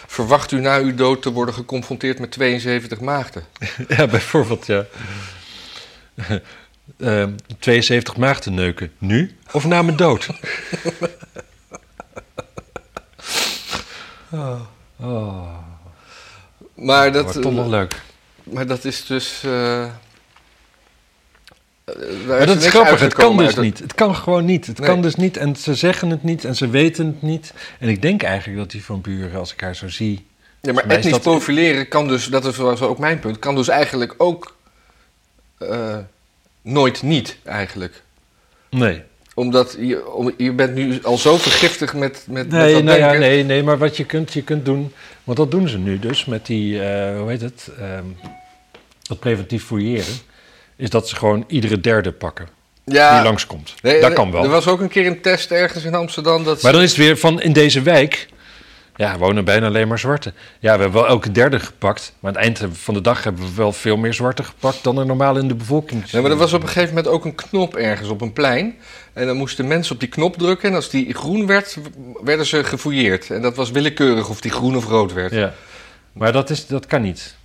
verwacht u na uw dood te worden geconfronteerd met 72 maagden? Ja, bijvoorbeeld, ja. Ehm, 72 maagden neuken. Nu of na mijn dood? oh, oh, Maar dat dat, wordt toch nog leuk. Maar dat is dus. eh, Maar dat is grappig, het kan dus niet. Het kan gewoon niet. Het kan dus niet en ze zeggen het niet en ze weten het niet. En ik denk eigenlijk dat die van Buren, als ik haar zo zie... Ja, maar etnisch dat... profileren kan dus, dat is ook mijn punt, kan dus eigenlijk ook uh, nooit niet eigenlijk. Nee omdat je, om, je bent nu al zo vergiftigd met, met, nee, met nou ja, nee, nee, maar wat je kunt, je kunt doen... Want dat doen ze nu dus met die, uh, hoe heet het... Um, dat preventief fouilleren... is dat ze gewoon iedere derde pakken. Ja, die langskomt. Nee, dat kan wel. Er was ook een keer een test ergens in Amsterdam. Dat maar dan is het weer van in deze wijk ja, wonen bijna alleen maar zwarte. Ja, we hebben wel elke derde gepakt. Maar aan het eind van de dag hebben we wel veel meer zwarte gepakt dan er normaal in de bevolking Ja, maar er was op een gegeven moment ook een knop ergens op een plein. En dan moesten mensen op die knop drukken. En als die groen werd, werden ze gefouilleerd. En dat was willekeurig of die groen of rood werd. Ja, maar dat, is, dat kan niet.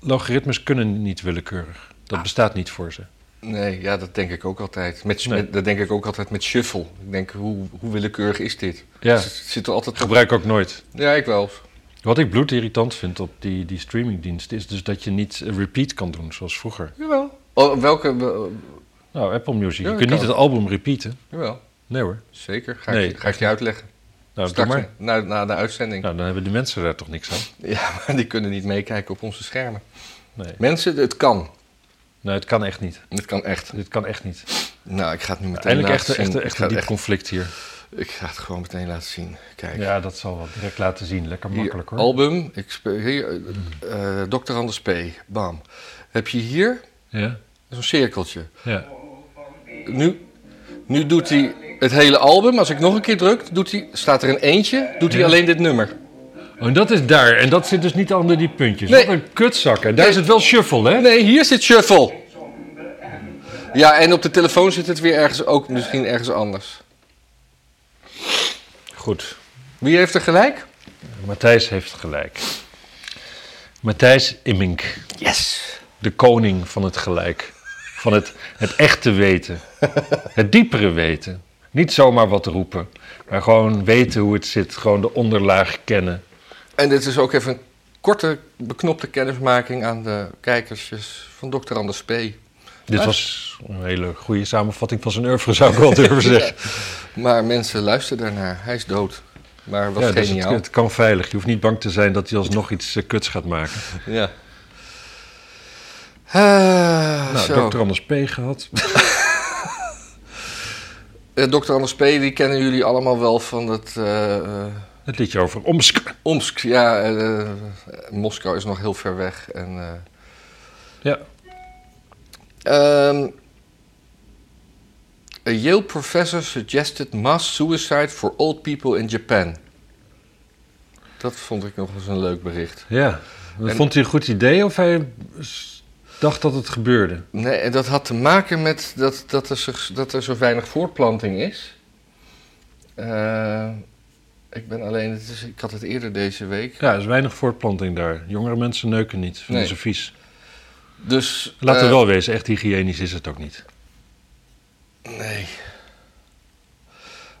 Logaritmes kunnen niet willekeurig. Dat ah. bestaat niet voor ze. Nee, ja, dat denk ik ook altijd. Met, dat denk ik ook altijd met shuffle. Ik denk, hoe, hoe willekeurig is dit? Ja, dus zit er altijd gebruik ook nooit. Ja, ik wel. Wat ik bloedirritant vind op die, die streamingdienst... is dus dat je niet repeat kan doen, zoals vroeger. Jawel. Oh, welke? Nou, Apple Music. je kunt niet het album repeaten. Jawel. Nee hoor. Zeker. Ga, ik, ga ik je uitleggen. Nou, Straks, maar. Na, na de uitzending. Nou, dan hebben de mensen daar toch niks aan? Ja, maar die kunnen niet meekijken op onze schermen. Nee. Mensen, het kan. Nee, het kan echt niet. Het kan echt. Dit kan echt niet. Nou, ik ga het nu meteen Eindelijk echt, echt, echt een diep conflict hier. Ik ga het gewoon meteen laten zien. Kijk. Ja, dat zal wel direct laten zien. Lekker makkelijk hoor. Album, ik speel hier, uh, Dr. Anders P. Bam. Heb je hier ja. zo'n cirkeltje. Ja. Nu, nu doet hij het hele album. Als ik nog een keer druk, doet hij, staat er een eentje, doet hij alleen dit nummer. En dat is daar. En dat zit dus niet onder die puntjes. Nee. Wat een kutzak. En daar is het wel shuffle, hè? Nee, hier zit shuffle. Ja, en op de telefoon zit het weer ergens, ook misschien ergens anders. Goed. Wie heeft er gelijk? Matthijs heeft gelijk. Matthijs Immink. Yes. De koning van het gelijk. Van het, het echte weten. Het diepere weten. Niet zomaar wat roepen, maar gewoon weten hoe het zit. Gewoon de onderlaag kennen. En dit is ook even een korte, beknopte kennismaking aan de kijkersjes van Dr. Anders P. Dit was een hele goede samenvatting van zijn oeuvre, zou ik wel durven zeggen. Maar mensen luisteren daarnaar. Hij is dood. Maar was ja, dus geniaal. Het, het, kan veilig. Je hoeft niet bang te zijn dat hij alsnog iets uh, kuts gaat maken. Ja. Uh, nou, Dr. Anders P. gehad. uh, Dr. Anders P. die kennen jullie allemaal wel van het... Het liedje over Omsk. Omsk, ja. Uh, Moskou is nog heel ver weg. En, uh, ja. Um, a Yale professor suggested mass suicide for old people in Japan. Dat vond ik nog eens een leuk bericht. Ja. vond hij een goed idee of hij dacht dat het gebeurde? Nee, en dat had te maken met dat, dat, er, zo, dat er zo weinig voortplanting is. Uh, ik ben alleen, het is, ik had het eerder deze week. Ja, er is weinig voortplanting daar. Jongere mensen neuken niet, vinden nee. ze vies. Dus, Laten we uh, wel wezen, echt hygiënisch is het ook niet. Nee.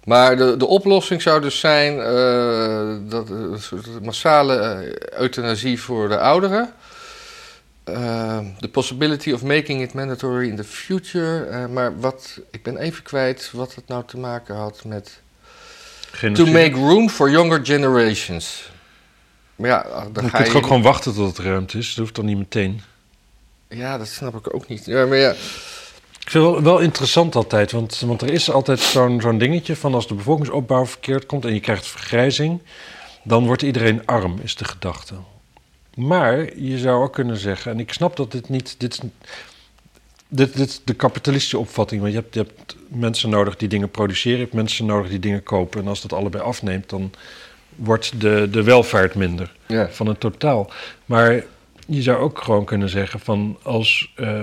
Maar de, de oplossing zou dus zijn uh, dat, een soort massale euthanasie voor de ouderen. The possibility of making it mandatory in the future. maar wat, ik ben even kwijt wat het nou te maken had met to make room for younger generations. Maar ja, dan, dan ga je... ook gewoon wachten tot het ruimte is. Dat hoeft dan niet meteen. Ja, dat snap ik ook niet. Ja, maar ja... Ik vind het wel, wel interessant altijd, want, want er is altijd zo'n zo'n dingetje van als de bevolkingsopbouw verkeerd komt en je krijgt vergrijzing, dan wordt iedereen arm, is de gedachte. Maar je zou ook kunnen zeggen, en ik snap dat dit niet, dit is, dit, dit is de kapitalistische opvatting. Want je hebt, je hebt mensen nodig die dingen produceren, je hebt mensen nodig die dingen kopen. En als dat allebei afneemt, dan wordt de, de welvaart minder ja. van het totaal. Maar je zou ook gewoon kunnen zeggen van als, uh,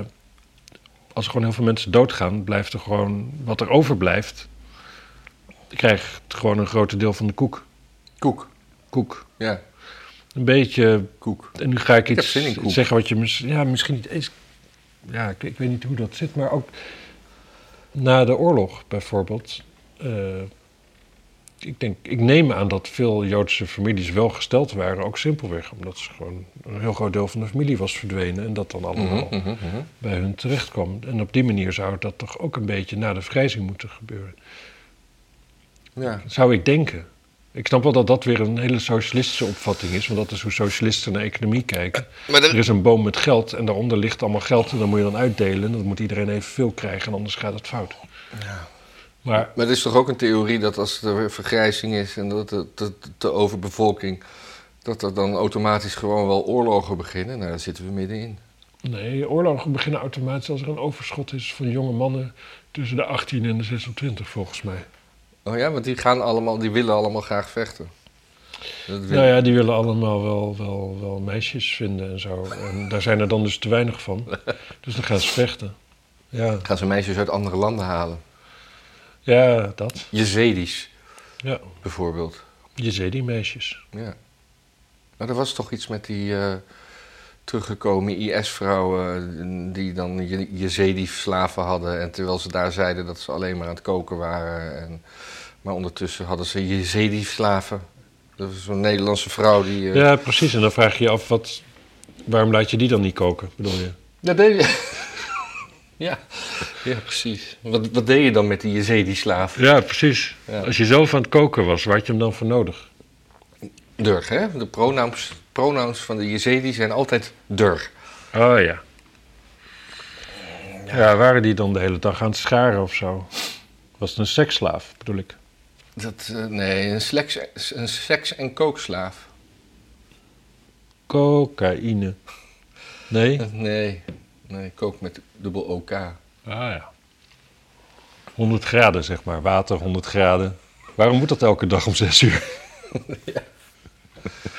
als er gewoon heel veel mensen doodgaan, blijft er gewoon wat er overblijft. Je krijgt gewoon een groot deel van de koek. Koek. Koek. Ja. Een beetje koek. En nu ga ik iets zeggen wat je ja, misschien niet eens ja, ik, ik, weet niet hoe dat zit, maar ook na de oorlog bijvoorbeeld. Uh, ik, denk, ik neem aan dat veel Joodse families wel gesteld waren, ook simpelweg omdat ze gewoon een heel groot deel van de familie was verdwenen en dat dan allemaal Mhm, mhm, mhm. bij hun terecht kwam. En op die manier zou dat toch ook een beetje na de vrijzing moeten gebeuren. Ja. Zou ik denken. Ik snap wel dat dat weer een hele socialistische opvatting is, want dat is hoe socialisten naar economie kijken. Maar Er is een boom met geld en daaronder ligt allemaal geld en dan moet je dan uitdelen. En dan moet iedereen evenveel krijgen en anders gaat het fout. Ja. Maar Maar er is toch ook een theorie dat als er vergrijzing is en dat de, de, de overbevolking, dat er dan automatisch gewoon wel oorlogen beginnen? Nou, daar zitten we middenin. nee, oorlogen beginnen automatisch als er een overschot is van jonge mannen tussen de 18 en de 26 volgens mij. Oh ja, want die gaan allemaal, die willen allemaal graag vechten. Dat wil- Nou ja, die willen allemaal wel, wel, wel meisjes vinden en zo. En daar zijn er dan dus te weinig van. Dus dan gaan ze vechten. Ja, Gaan ze meisjes uit andere landen halen? ja dat. Jezedis Ja, bijvoorbeeld. Jezidi-meisjes. Ja. Maar er was toch iets met die eh, teruggekomen IS-vrouwen die dan Je- Jezedi-slaven hadden. En terwijl ze daar zeiden dat ze alleen maar aan het koken waren. En, maar ondertussen hadden ze Jezedi-slaven. Dat was zo'n Nederlandse vrouw die... eh, Ja, precies. En dan vraag je je af, wat, waarom laat je die dan niet koken, bedoel je? Dat deed je. ja. ja, precies. Wat, wat deed je dan met die Jezedi-slaven? Ja, precies. Ja. Als je zelf aan het koken was, waar had je hem dan voor nodig? Durg, hè? De pronouns, pronouns van de Jezedi zijn altijd durg. Oh ja. Ja, waren die dan de hele dag aan het scharen of zo? Was het een seksslaaf, bedoel ik? Dat, eh, nee, een, seks, een seks- en kookslaaf. Cocaïne. Nee? Nee, nee, kook met dubbel OK. Ah ja. 100 graden, zeg maar. Water, 100 graden. Waarom moet dat elke dag om 6 uur?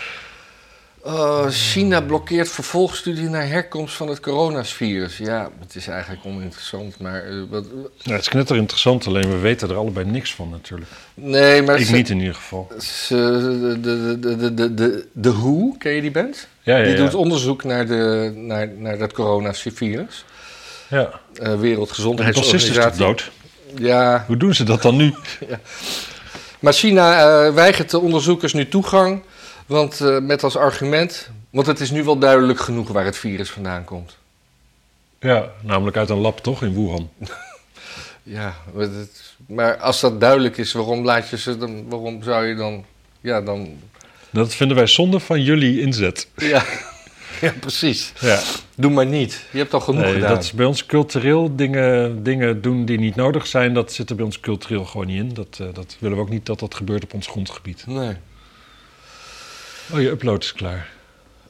Oh, China blokkeert vervolgstudie naar herkomst van het coronavirus. Ja, het is eigenlijk oninteressant, maar... eh, wat, Ja, het is knetter interessant, alleen we weten er allebei niks van natuurlijk. nee, maar... Ik ze- niet in ieder geval. ze- de, de, de, de, de, WHO, ken je die band? Ja, ja, Die ja. doet onderzoek naar, de, naar, naar dat coronavirus. ja. Toch Wereldgezondheidsorganisatie. dood? Ja, Hoe doen ze dat dan nu? maar China eh, weigert de onderzoekers nu toegang. Want eh, met als argument... Want het is nu wel duidelijk genoeg waar het virus vandaan komt. Ja, namelijk uit een lab toch, in Wuhan. Ja, maar, als dat duidelijk is, waarom laat je ze dan... Waarom zou je dan... Ja, dan... Dat vinden wij zonde van jullie inzet. Ja, ja precies. Ja. Doe maar niet. Je hebt al genoeg Nee, gedaan. dat is bij ons cultureel dingen, dingen doen die niet nodig zijn. Dat zit er bij ons cultureel gewoon niet in. Dat, eh, dat willen we ook niet dat dat gebeurt op ons grondgebied. Nee. Oh, je upload is klaar.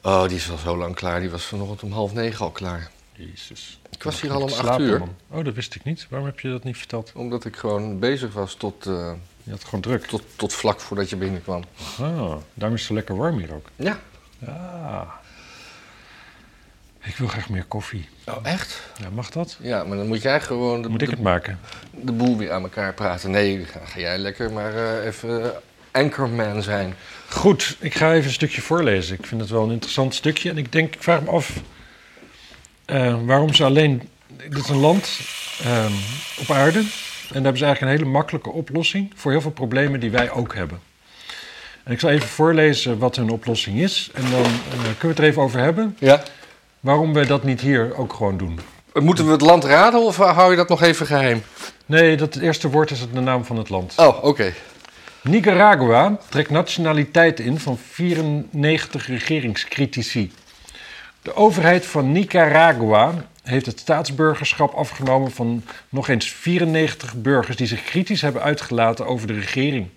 Oh, die is al zo lang klaar. Die was vanochtend om half negen al klaar. Jezus. Ik was hier al om acht uur. man. Oh, dat wist ik niet. Waarom heb je dat niet verteld? Omdat ik gewoon bezig was tot, eh, Je had gewoon druk. tot, tot vlak voordat je binnenkwam. Ah, daarom is het zo lekker warm hier ook. Ja. Ah. Ik wil graag meer koffie. Oh, echt? Ja, mag dat? Ja, maar dan moet jij gewoon de, Moet ik de, het maken? de boel weer aan elkaar praten. Nee, ga, jij lekker maar eh, even anchorman zijn. Goed, ik ga even een stukje voorlezen. Ik vind het wel een interessant stukje. En ik denk, ik vraag me af eh, waarom ze alleen. Dit is een land ehm, op aarde. En daar hebben ze eigenlijk een hele makkelijke oplossing voor heel veel problemen die wij ook hebben. En ik zal even voorlezen wat hun oplossing is. En dan eh, kunnen we het er even over hebben. Ja. Waarom we dat niet hier ook gewoon doen. Moeten we het land raden of hou je dat nog even geheim? Nee, dat het eerste woord is het de naam van het land. Oh, oké. Nicaragua trekt nationaliteit in van 94 regeringscritici. De overheid van Nicaragua heeft het staatsburgerschap afgenomen van nog eens 94 burgers die zich kritisch hebben uitgelaten over de regering.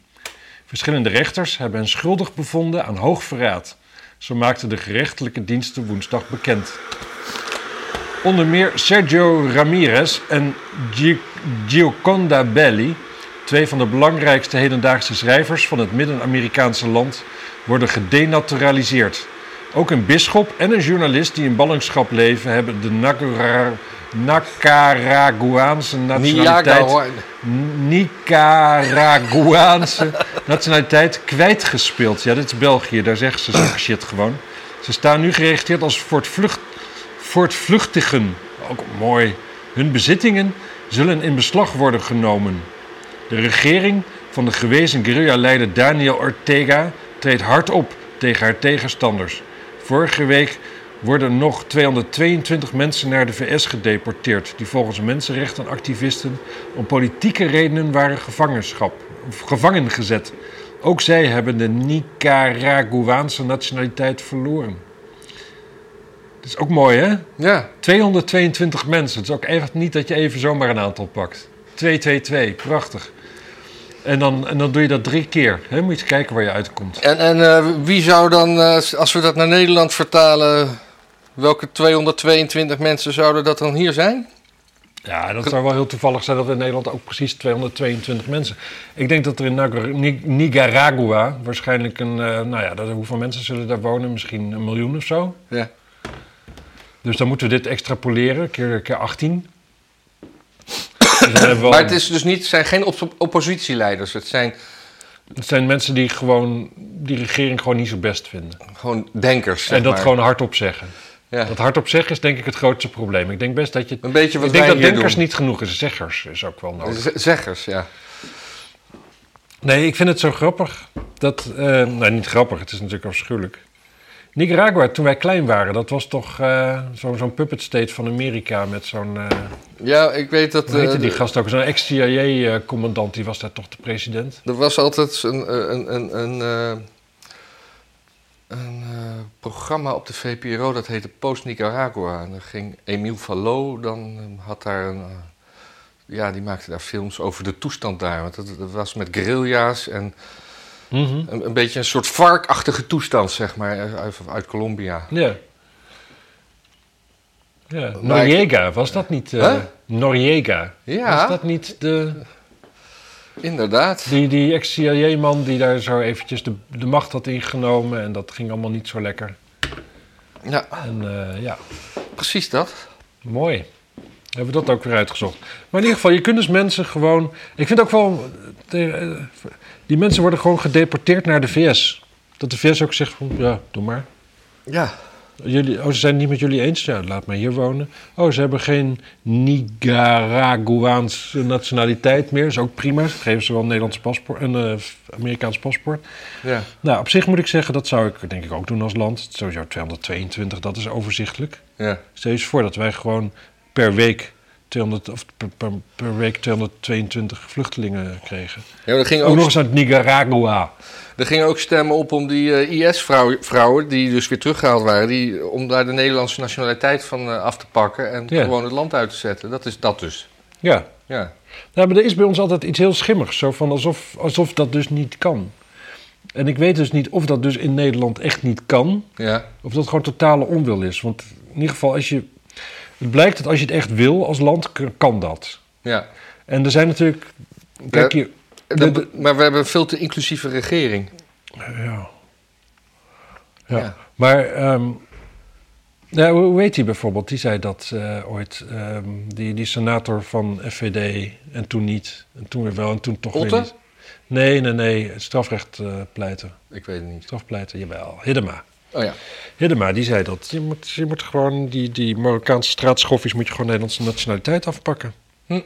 Verschillende rechters hebben hen schuldig bevonden aan hoogverraad. Zo maakten de gerechtelijke diensten woensdag bekend. Onder meer Sergio Ramirez en Gi- Gioconda Belli, twee van de belangrijkste hedendaagse schrijvers van het Midden-Amerikaanse land, worden gedenaturaliseerd. Ook een bisschop en een journalist die in ballingschap leven hebben de Nicaraguaanse nationaliteit. Nicaraguaanse nationaliteit kwijtgespeeld. Ja, dit is België, daar zeggen ze zulke shit gewoon. Ze staan nu geregistreerd als voortvlucht, voortvluchtigen. Ook mooi. Hun bezittingen zullen in beslag worden genomen. De regering van de gewezen guerrilla-leider Daniel Ortega treedt hard op tegen haar tegenstanders. Vorige week worden nog 222 mensen naar de VS gedeporteerd, die volgens mensenrechtenactivisten om politieke redenen waren gevangenschap, of gevangen gezet. Ook zij hebben de Nicaraguaanse nationaliteit verloren. Dat is ook mooi, hè? Ja, 222 mensen. Het is ook echt niet dat je even zomaar een aantal pakt. 222, prachtig. En dan, en dan doe je dat drie keer. Hè? Moet je eens kijken waar je uitkomt. en, en eh, wie zou dan, eh, als we dat naar Nederland vertalen, welke 222 mensen zouden dat dan hier zijn? Ja, dat zou wel heel toevallig zijn dat in Nederland ook precies 222 mensen. Ik denk dat er in Nicaragua waarschijnlijk een. eh, nou ja, dat, hoeveel mensen zullen daar wonen? Misschien een miljoen of zo. Ja. Dus dan moeten we dit extrapoleren, keer, keer 18. Dus dan hebben we wel- Maar het is dus niet, zijn geen op- oppositieleiders, het zijn het zijn mensen die gewoon die regering gewoon niet zo best vinden. gewoon denkers. zeg en dat maar. gewoon hardop zeggen. Ja. Dat hardop zeggen is denk ik het grootste probleem. Ik denk best dat je. Een beetje wat ik denk dat denkers doen. niet genoeg is. Zeggers is ook wel nodig. Z- Zeggers, ja. Nee, ik vind het zo grappig. Dat, nou, niet grappig, het is natuurlijk afschuwelijk. Nicaragua, toen wij klein waren, dat was toch eh, zo- zo'n puppet state van Amerika met zo'n. eh Ja, ik weet dat... hoe heette eh, die gast ook? Zo'n ex-CIA-commandant, die was daar toch de president? Er was altijd een, een, een, een, een programma op de VPRO dat heette Post Nicaragua. En dan ging Emile Fallo, dan eh, had daar een. ja, die maakte daar films over de toestand daar. Want dat, dat was met guerrilla's en Mhm. een, een beetje een soort varkachtige toestand, zeg maar, eh, uit, uit Colombia. Ja. Ja, Noriega, was dat niet... Huh? Noriega. Ja. Was dat niet de, Inderdaad. die, die ex-CIA-man die daar zo eventjes de, de macht had ingenomen en dat ging allemaal niet zo lekker. Ja, En eh, ja, precies dat. mooi. Hebben we dat ook weer uitgezocht. Maar in ieder geval, je kunt dus mensen gewoon... Ik vind ook wel... Die mensen worden gewoon gedeporteerd naar de VS. Dat de VS ook zegt van, ja, doe maar. Ja, Jullie, oh, ze zijn het niet met jullie eens? Ja, laat maar hier wonen. Oh, ze hebben geen Nicaraguaanse nationaliteit meer. is ook prima. Geven ze wel een Nederlands paspoort, een eh, Amerikaans paspoort. ja. Nou, op zich moet ik zeggen, dat zou ik denk ik ook doen als land. Sowieso 222, dat is overzichtelijk. ja. Stel je eens voor dat wij gewoon per week 200, of per, per, week 222 vluchtelingen kregen. ja er, gingen Ook ook, nog eens uit Nicaragua. er gingen ook stemmen op om die IS-vrouwen, die dus weer teruggehaald waren, die, om daar de Nederlandse nationaliteit van eh, af te pakken en Ja. gewoon het land uit te zetten. Dat is dat dus. Ja, Ja, Nou, maar er is bij ons altijd iets heel schimmigs. Zo van alsof, alsof dat dus niet kan. En ik weet dus niet of dat dus in Nederland echt niet kan. ja, Of dat gewoon totale onwil is. Want in ieder geval, als je, het blijkt dat als je het echt wil als land, kan dat. ja. En er zijn natuurlijk... Kijk, je, de- maar we hebben een veel te inclusieve regering. ja. Ja. Ja. Maar... ehm, ja, hoe heet die bijvoorbeeld? Die zei dat eh, ooit. ehm, die, die senator van FVD. En toen niet. En toen weer wel. En toen toch Otte? weer niet. Nee, nee, nee. Strafrecht eh, pleiten. Ik weet het niet. Strafpleiten, jawel. Hiddema. Oh ja. Hiddema, die zei dat. Je moet, je moet gewoon die, die Marokkaanse straatschoffies... moet je gewoon Nederlandse nationaliteit afpakken. Hm.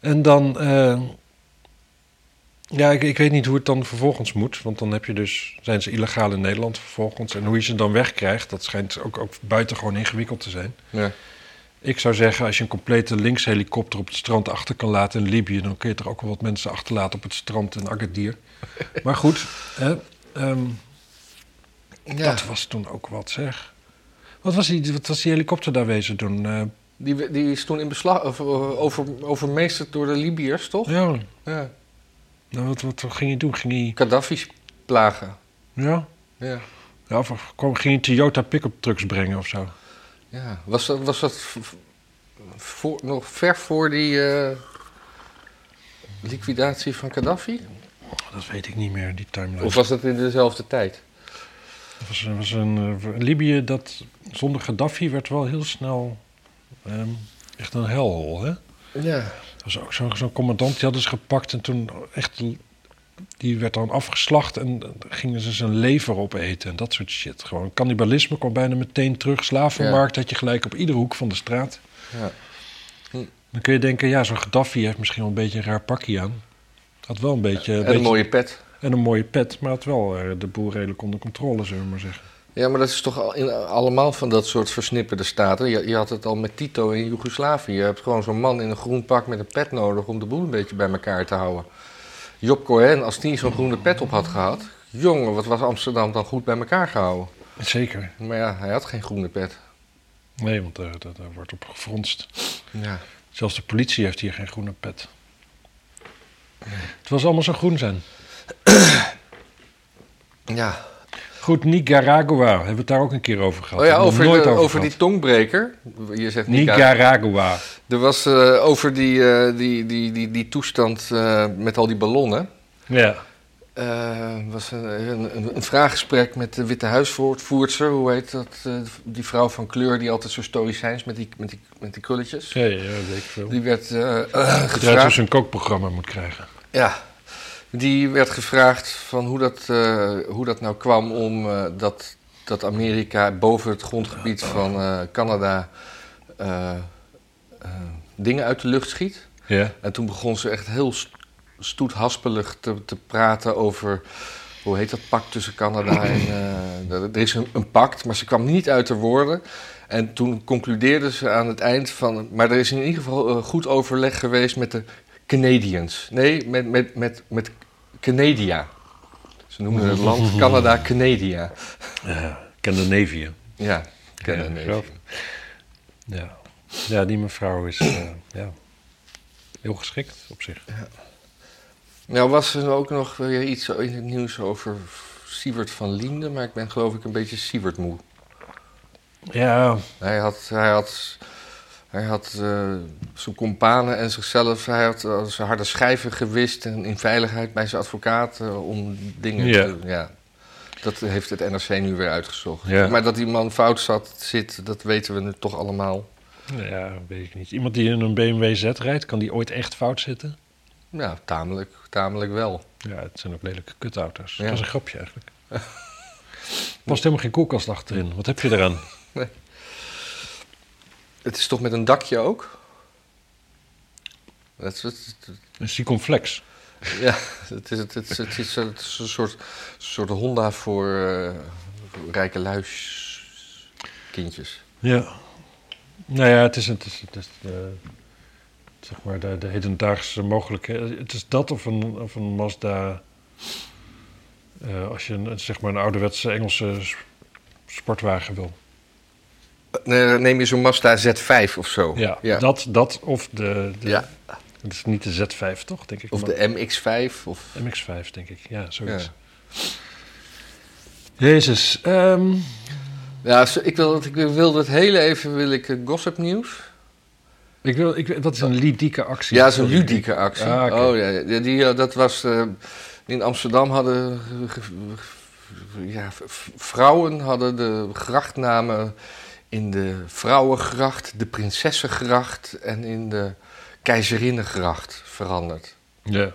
En dan... eh, ja, ik, ik weet niet hoe het dan vervolgens moet. Want dan heb je dus, zijn ze illegaal in Nederland vervolgens. En hoe je ze dan wegkrijgt, dat schijnt ook, ook buitengewoon ingewikkeld te zijn. ja. Ik zou zeggen, als je een complete linkshelikopter op het strand achter kan laten in Libië... dan kun je er ook wel wat mensen achterlaten op het strand in Agadir. maar goed, hè, ehm, ja. dat was toen ook wat, zeg. Wat was die, wat was die helikopter daar wezen doen? Eh, Die, die is toen in beslag, of, eh, over, overmeesterd door de Libiërs, toch? ja, Ja. nou, wat, wat, ging hij doen? Ging hij... Gaddafi's plagen. Ja? Ja. ja of kwam, ging hij Toyota pick-up trucks brengen of zo? ja. Was dat, was dat voor, nog ver voor die eh, liquidatie van Gaddafi? Dat weet ik niet meer, die timeline. Of was dat in dezelfde tijd? Het was, was een, eh, Libië dat zonder Gaddafi werd wel heel snel ehm, echt een helhol, hè? Ja. Er was ook zo'n zo'n commandant, die hadden ze gepakt en toen echt... Die werd dan afgeslacht en gingen ze zijn lever opeten en dat soort shit. Gewoon cannibalisme kwam bijna meteen terug. Slavenmarkt had je gelijk op iedere hoek van de straat. ja. Dan kun je denken, ja, zo'n Gaddafi heeft misschien wel een beetje een raar pakje aan. Had wel een beetje... En een beetje- mooie pet. En een mooie pet, maar had wel eh, de boel redelijk onder controle, zullen we maar zeggen. Ja, maar dat is toch allemaal van dat soort versnipperde staten. Je, je had het al met Tito in Joegoslavië. Je hebt gewoon zo'n man in een groen pak met een pet nodig om de boel een beetje bij elkaar te houden. Job Cohen, als die zo'n groene pet op had gehad, jongen, wat was Amsterdam dan goed bij elkaar gehouden. Zeker. Maar ja, hij had geen groene pet. Nee, want daar, daar, daar wordt op gefronst. Ja. Zelfs de politie heeft hier geen groene pet. Het was allemaal zo groen zijn. Ja. Goed, Nicaragua. Hebben we het daar ook een keer over gehad? Oh ja, over, het nooit de, over, over die tongbreker. Je zegt Nica- Nicaragua. Er was eh, over die, eh, die, die, die, die toestand eh, met al die ballonnen. Ja. Was een, een, een, vraaggesprek met de Witte Huisvoortvoerster. Hoe heet dat? die vrouw van kleur die altijd zo stoïcijns met die, met die, met die krulletjes. Ja, ja, weet ik veel. Die werd gevraagd. dus een kookprogramma moet krijgen. Ja, die werd gevraagd van hoe dat, eh, hoe dat nou kwam om eh, dat, dat Amerika boven het grondgebied van eh, Canada dingen uit de lucht schiet. Ja. En toen begon ze echt heel st- stoethaspelig te, te praten over. Hoe heet dat pact tussen Canada en. er is een, een pact, maar ze kwam niet uit de woorden. En toen concludeerde ze aan het eind van. Maar er is in ieder geval goed overleg geweest met de Canadians. Nee, met, met, met, met Canada. Ze noemden het land Canada Canada. Ja. Ja, Ja, Canada. zo. Ja. ja, die mevrouw is eh, ja, heel geschikt op zich. Nou was er ook nog weer iets in het nieuws over Sievert van Liende, maar ik ben geloof ik een beetje Sievert moe. Ja, Hij had, hij had, hij had eh, zijn companen en zichzelf, hij had eh, zijn harde schijven gewist en in veiligheid bij zijn advocaat eh, om dingen Ja. te Ja. Dat heeft het NRC nu weer uitgezocht. Ja. Maar dat die man fout zat, zit, dat weten we nu toch allemaal. ja, weet ik niet. Iemand die in een BMW Z rijdt, kan die ooit echt fout zitten? Ja, tamelijk, tamelijk wel. Ja, het zijn ook lelijke kutauto's. Ja. Dat is een grapje eigenlijk. Er past helemaal geen koelkast achterin. Wat heb je eraan? Het is toch met een dakje ook? Dat Een Siconflex. Ja, het is, het, is, het is, het is een soort, soort Honda voor eh, rijke luis kindjes. Ja. Nou ja, het is, het is, het is de, zeg maar de, de hedendaagse mogelijkheid. Het is dat of een, of een Mazda. eh, als je een, zeg maar een ouderwetse Engelse sportwagen wil. Neem je zo'n Mazda Z5 of zo. Ja, ja. Dat, dat of de, de Ja. Het is niet de Z5 toch, denk ik. Of maar- de MX5. Of... MX5, denk ik. Ja, zoiets. Ja. Jezus. ehm, Ja, ik, wil, ik wilde het hele even, wil ik eh, gossip nieuws. ik wil, ik, dat is een ludieke actie. Ja, zo'n ludieke actie. Ah. Oh ja, die, eh, dat was... eh, in Amsterdam hadden... ja, vrouwen hadden de grachtnamen in de Vrouwengracht, de Prinsessengracht en in de Keizerinnengracht veranderd. Ja,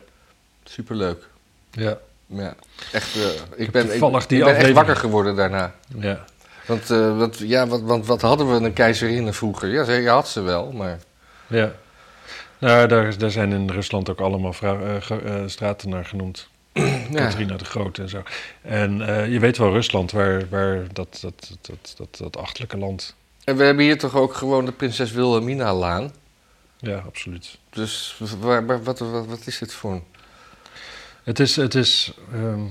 Superleuk. ja, Ja, echt. eh, ik ben, ik, ik ben echt wakker geworden daarna. ja. Want, eh, wat, ja, wat, want wat hadden we een keizerinne vroeger? Ja, ze- je had ze wel, maar... ja. Nou, daar, daar zijn in Rusland ook allemaal eh, straten naar genoemd. Ja, Katrina de Grote en zo. En eh, je weet wel, Rusland, waar, waar dat, dat, dat, dat, dat achterlijke land. en we hebben hier toch ook gewoon de Prinses Wilhelmina-laan. Ja, absoluut. Dus waar, waar- wat, wat, wat is dit voor een... Het is, het is ehm,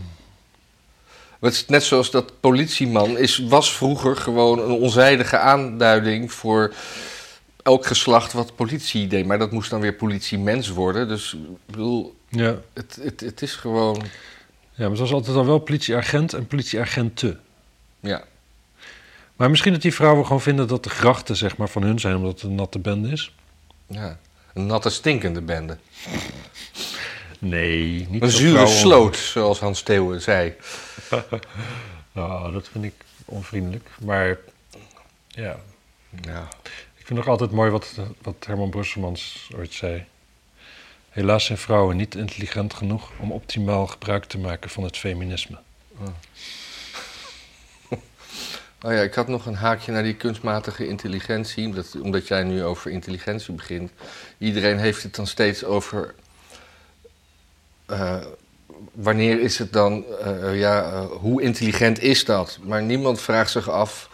Het is net zoals dat politieman is, was vroeger gewoon een onzijdige aanduiding voor elk geslacht wat politie deed. Maar dat moest dan weer politiemens worden. Dus ik bedoel, ja. het, het, het is gewoon... ja, maar het was altijd al wel politieagent en politieagenten. Ja, Maar misschien dat die vrouwen gewoon vinden dat de grachten zeg maar, van hun zijn, omdat het een natte bende is. ja. Een natte stinkende bende. Nee, niet Een zure vrouwen- sloot, zoals Hans Theeuwen zei. Nou, dat vind ik onvriendelijk. Maar ja, Ja. ik vind nog altijd mooi wat, wat Herman Brusselmans ooit zei. Helaas zijn vrouwen niet intelligent genoeg om optimaal gebruik te maken van het feminisme. Oh ja, ik had nog een haakje naar die kunstmatige intelligentie. Omdat, omdat jij nu over intelligentie begint. Iedereen heeft het dan steeds over eh, wanneer is het dan, eh, ja, eh, hoe intelligent is dat? Maar niemand vraagt zich af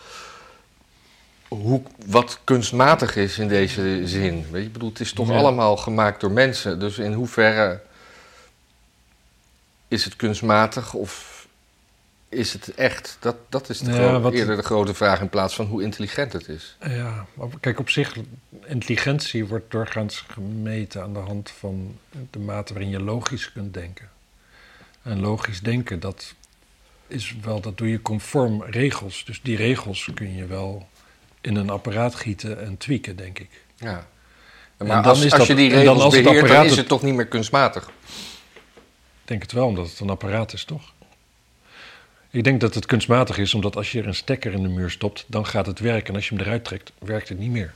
hoe, wat kunstmatig is in deze zin. Weet je, ik bedoel, het is toch Ja. allemaal gemaakt door mensen. Dus in hoeverre is het kunstmatig of is het echt? Dat, dat is de Ja, gro- wat- eerder de grote vraag in plaats van hoe intelligent het is. Ja, kijk, op zich, intelligentie wordt doorgaans gemeten aan de hand van de mate waarin je logisch kunt denken. En logisch denken, dat is wel, dat doe je conform regels. Dus die regels kun je wel in een apparaat gieten en tweaken, denk ik. Ja. En Maar dan als, is als dat- je die dan regels het beheert, dan is het- toch niet meer kunstmatig. Ik denk het wel, omdat het een apparaat is, toch? Ik denk dat het kunstmatig is, omdat als je er een stekker in de muur stopt, dan gaat het werken. En als je hem eruit trekt, werkt het niet meer.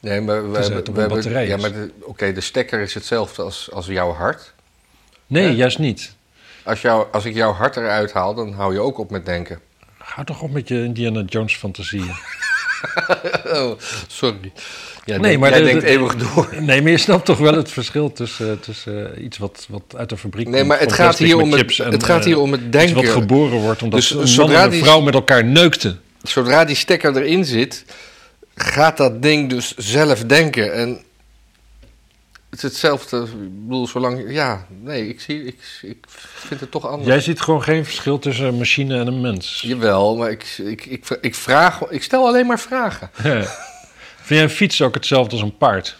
Nee, maar we hebben, we hebben- ja, maar oké, de stekker is hetzelfde als, als jouw hart. Nee, juist niet. Als, jou, als ik jouw hart eruit haal, dan hou je ook op met denken. Ga toch op met je Indiana Jones fantasieën. Oh, sorry. Ja, Nee, nee, maar jij de- denkt de- eeuwig door. Nee, maar je snapt toch wel het verschil tussen, tussen eh, iets wat, wat uit de fabriek Nee, komt maar het gaat, hier om het, chips en, het gaat eh, hier om het Iets denken. wat geboren wordt omdat Dus een man en een die- vrouw met elkaar neukten. Zodra die stekker erin zit, gaat dat ding dus zelf denken. En het is hetzelfde. Ik bedoel, zolang. Ja, nee, ik, zie, ik, ik vind het toch anders. Jij ziet gewoon geen verschil tussen een machine en een mens. Jawel, maar ik, ik, ik, ik vraag. Ik stel alleen maar vragen. Vind jij een fiets ook hetzelfde als een paard?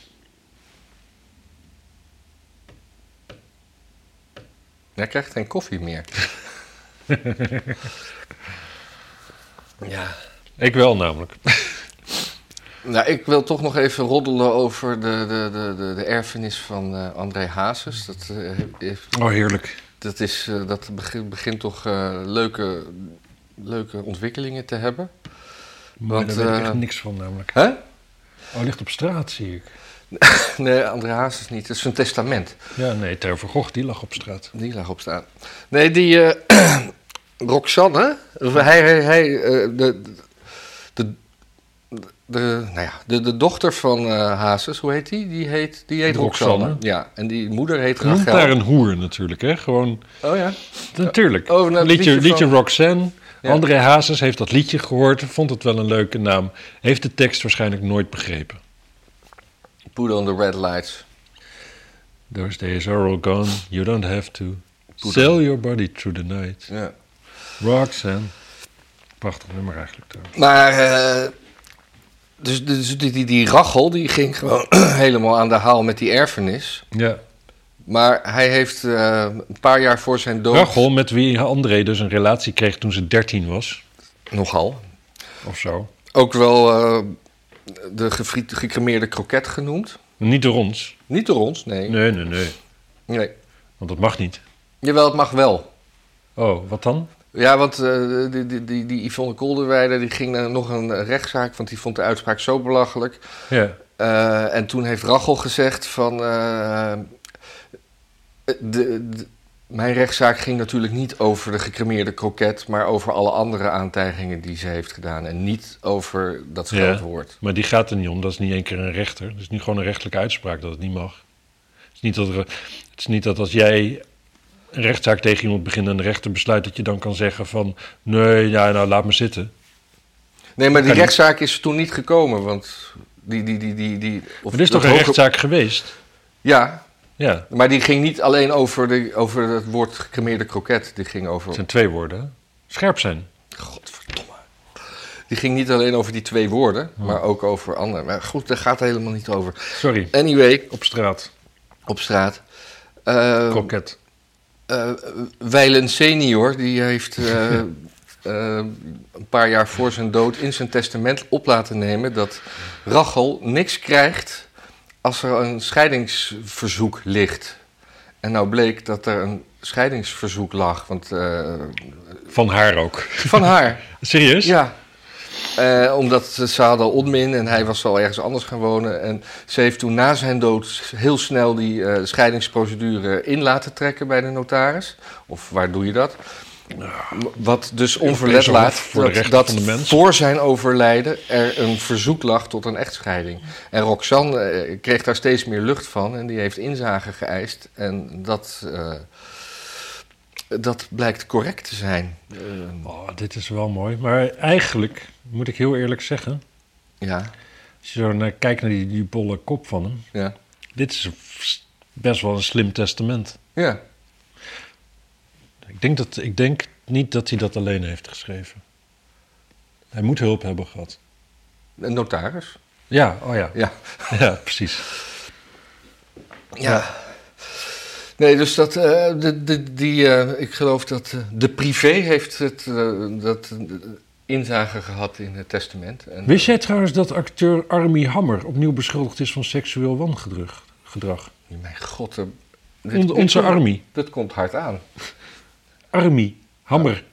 Jij krijgt geen koffie meer. ja. Ik wel namelijk. Nou, ik wil toch nog even roddelen over de, de, de, de, de erfenis van eh, André Hazes. Dat, eh, heeft, Oh, heerlijk. dat, is, eh, dat begint, begint toch leuke, leuke ontwikkelingen te hebben. Maar Want, daar weet ik echt niks van namelijk. Hè? Oh, ligt op straat, zie ik. Nee, André Hazes niet. Het is zijn testament. Ja, nee, van Gogh, die lag op straat. Die lag op straat. Nee, die Roxanne, hij, hij, hij, de, de, nou ja, de, de dochter van eh Hazes, hoe heet die? Die heet, die heet Roxanne. Roxanne. Ja, en die moeder heet Noemt Rachel. daar een hoer natuurlijk, hè? Gewoon, Oh ja? natuurlijk. Oh, nou, liedje, liedje liedje van- Roxanne. Ja. André Hazes heeft dat liedje gehoord, vond het wel een leuke naam. Heeft de tekst waarschijnlijk nooit begrepen. Put on the red lights. Those days are all gone, you don't have to Put sell your body through the night. Ja. Roxanne. Prachtig nummer eigenlijk. trouwens. Maar, eh, dus, dus die, die, die Rachel, die ging gewoon helemaal aan de haal met die erfenis. Ja. Maar hij heeft eh, een paar jaar voor zijn dood... Rachel, met wie André dus een relatie kreeg toen ze 13 was. Nogal. Of zo. Ook wel eh, de gefriet, gecremeerde kroket genoemd. Niet door ons. Niet door ons, nee. Nee, nee, nee. nee. Want dat mag niet. Jawel, het mag wel. Oh, wat dan? Ja, want eh, die, die, die, die Yvonne Kolderweijer die ging naar nog een rechtszaak, want die vond de uitspraak zo belachelijk. Ja. Eh, en toen heeft Rachel gezegd van... eh, de, de- mijn rechtszaak ging natuurlijk niet over de gecremeerde kroket... maar over alle andere aantijgingen die ze heeft gedaan. En niet over dat Ja. scheldwoord. Maar die gaat er niet om. Dat is niet één keer een rechter. Dat is niet gewoon een rechtelijke uitspraak dat het niet mag. Het is niet dat, er, het is niet dat als jij een rechtszaak tegen iemand begint en de rechter besluit dat je dan kan zeggen van nee, ja, nou laat me zitten. Nee, maar die Kan niet. rechtszaak is toen niet gekomen, want... Die, die, die, die, die, of Maar er is toch een hoge- rechtszaak geweest? Ja, Ja, maar die ging niet alleen over, de, over het woord gecremeerde kroket. Die ging over... het zijn twee woorden. hè? Scherp zijn. Godverdomme. Die ging niet alleen over die twee woorden, maar ook over andere. Maar goed, daar gaat het helemaal niet over. Sorry. Anyway, Op straat. op straat. Eh Kroket. Eh, Weilen senior, die heeft eh, eh, een paar jaar voor zijn dood in zijn testament op laten nemen dat Rachel niks krijgt als er een scheidingsverzoek ligt. En nou bleek dat er een scheidingsverzoek lag, want Van haar ook. van haar. Serieus? Ja. Eh, omdat ze hadden onmin en hij was al ergens anders gaan wonen. En ze heeft toen na zijn dood heel snel die eh, scheidingsprocedure in laten trekken bij de notaris. Of waar doe je dat? Wat dus onverlet laat voor dat, dat voor zijn overlijden er een verzoek lag tot een echtscheiding. En Roxanne eh, kreeg daar steeds meer lucht van en die heeft inzage geëist. En dat, dat blijkt correct te zijn. Eh, Oh, dit is wel mooi. Maar eigenlijk, moet ik heel eerlijk zeggen... ja, als je zo naar, kijkt naar die, die bolle kop van hem... ja, dit is best wel een slim testament. ja. Ik denk, dat, ik denk niet dat hij dat alleen heeft geschreven. Hij moet hulp hebben gehad. Een notaris. Ja, oh ja. Ja. Ja, precies. Ja. Nee, dus dat, eh, de, de, die, eh, ik geloof dat eh, de privé heeft het, dat, inzage gehad in het testament. En, Wist jij trouwens dat acteur Armie Hammer opnieuw beschuldigd is van seksueel wangedrag? Gedrag? Mijn god, dit- On- dit onze Armie. Dat komt hard aan. Armie Hammer.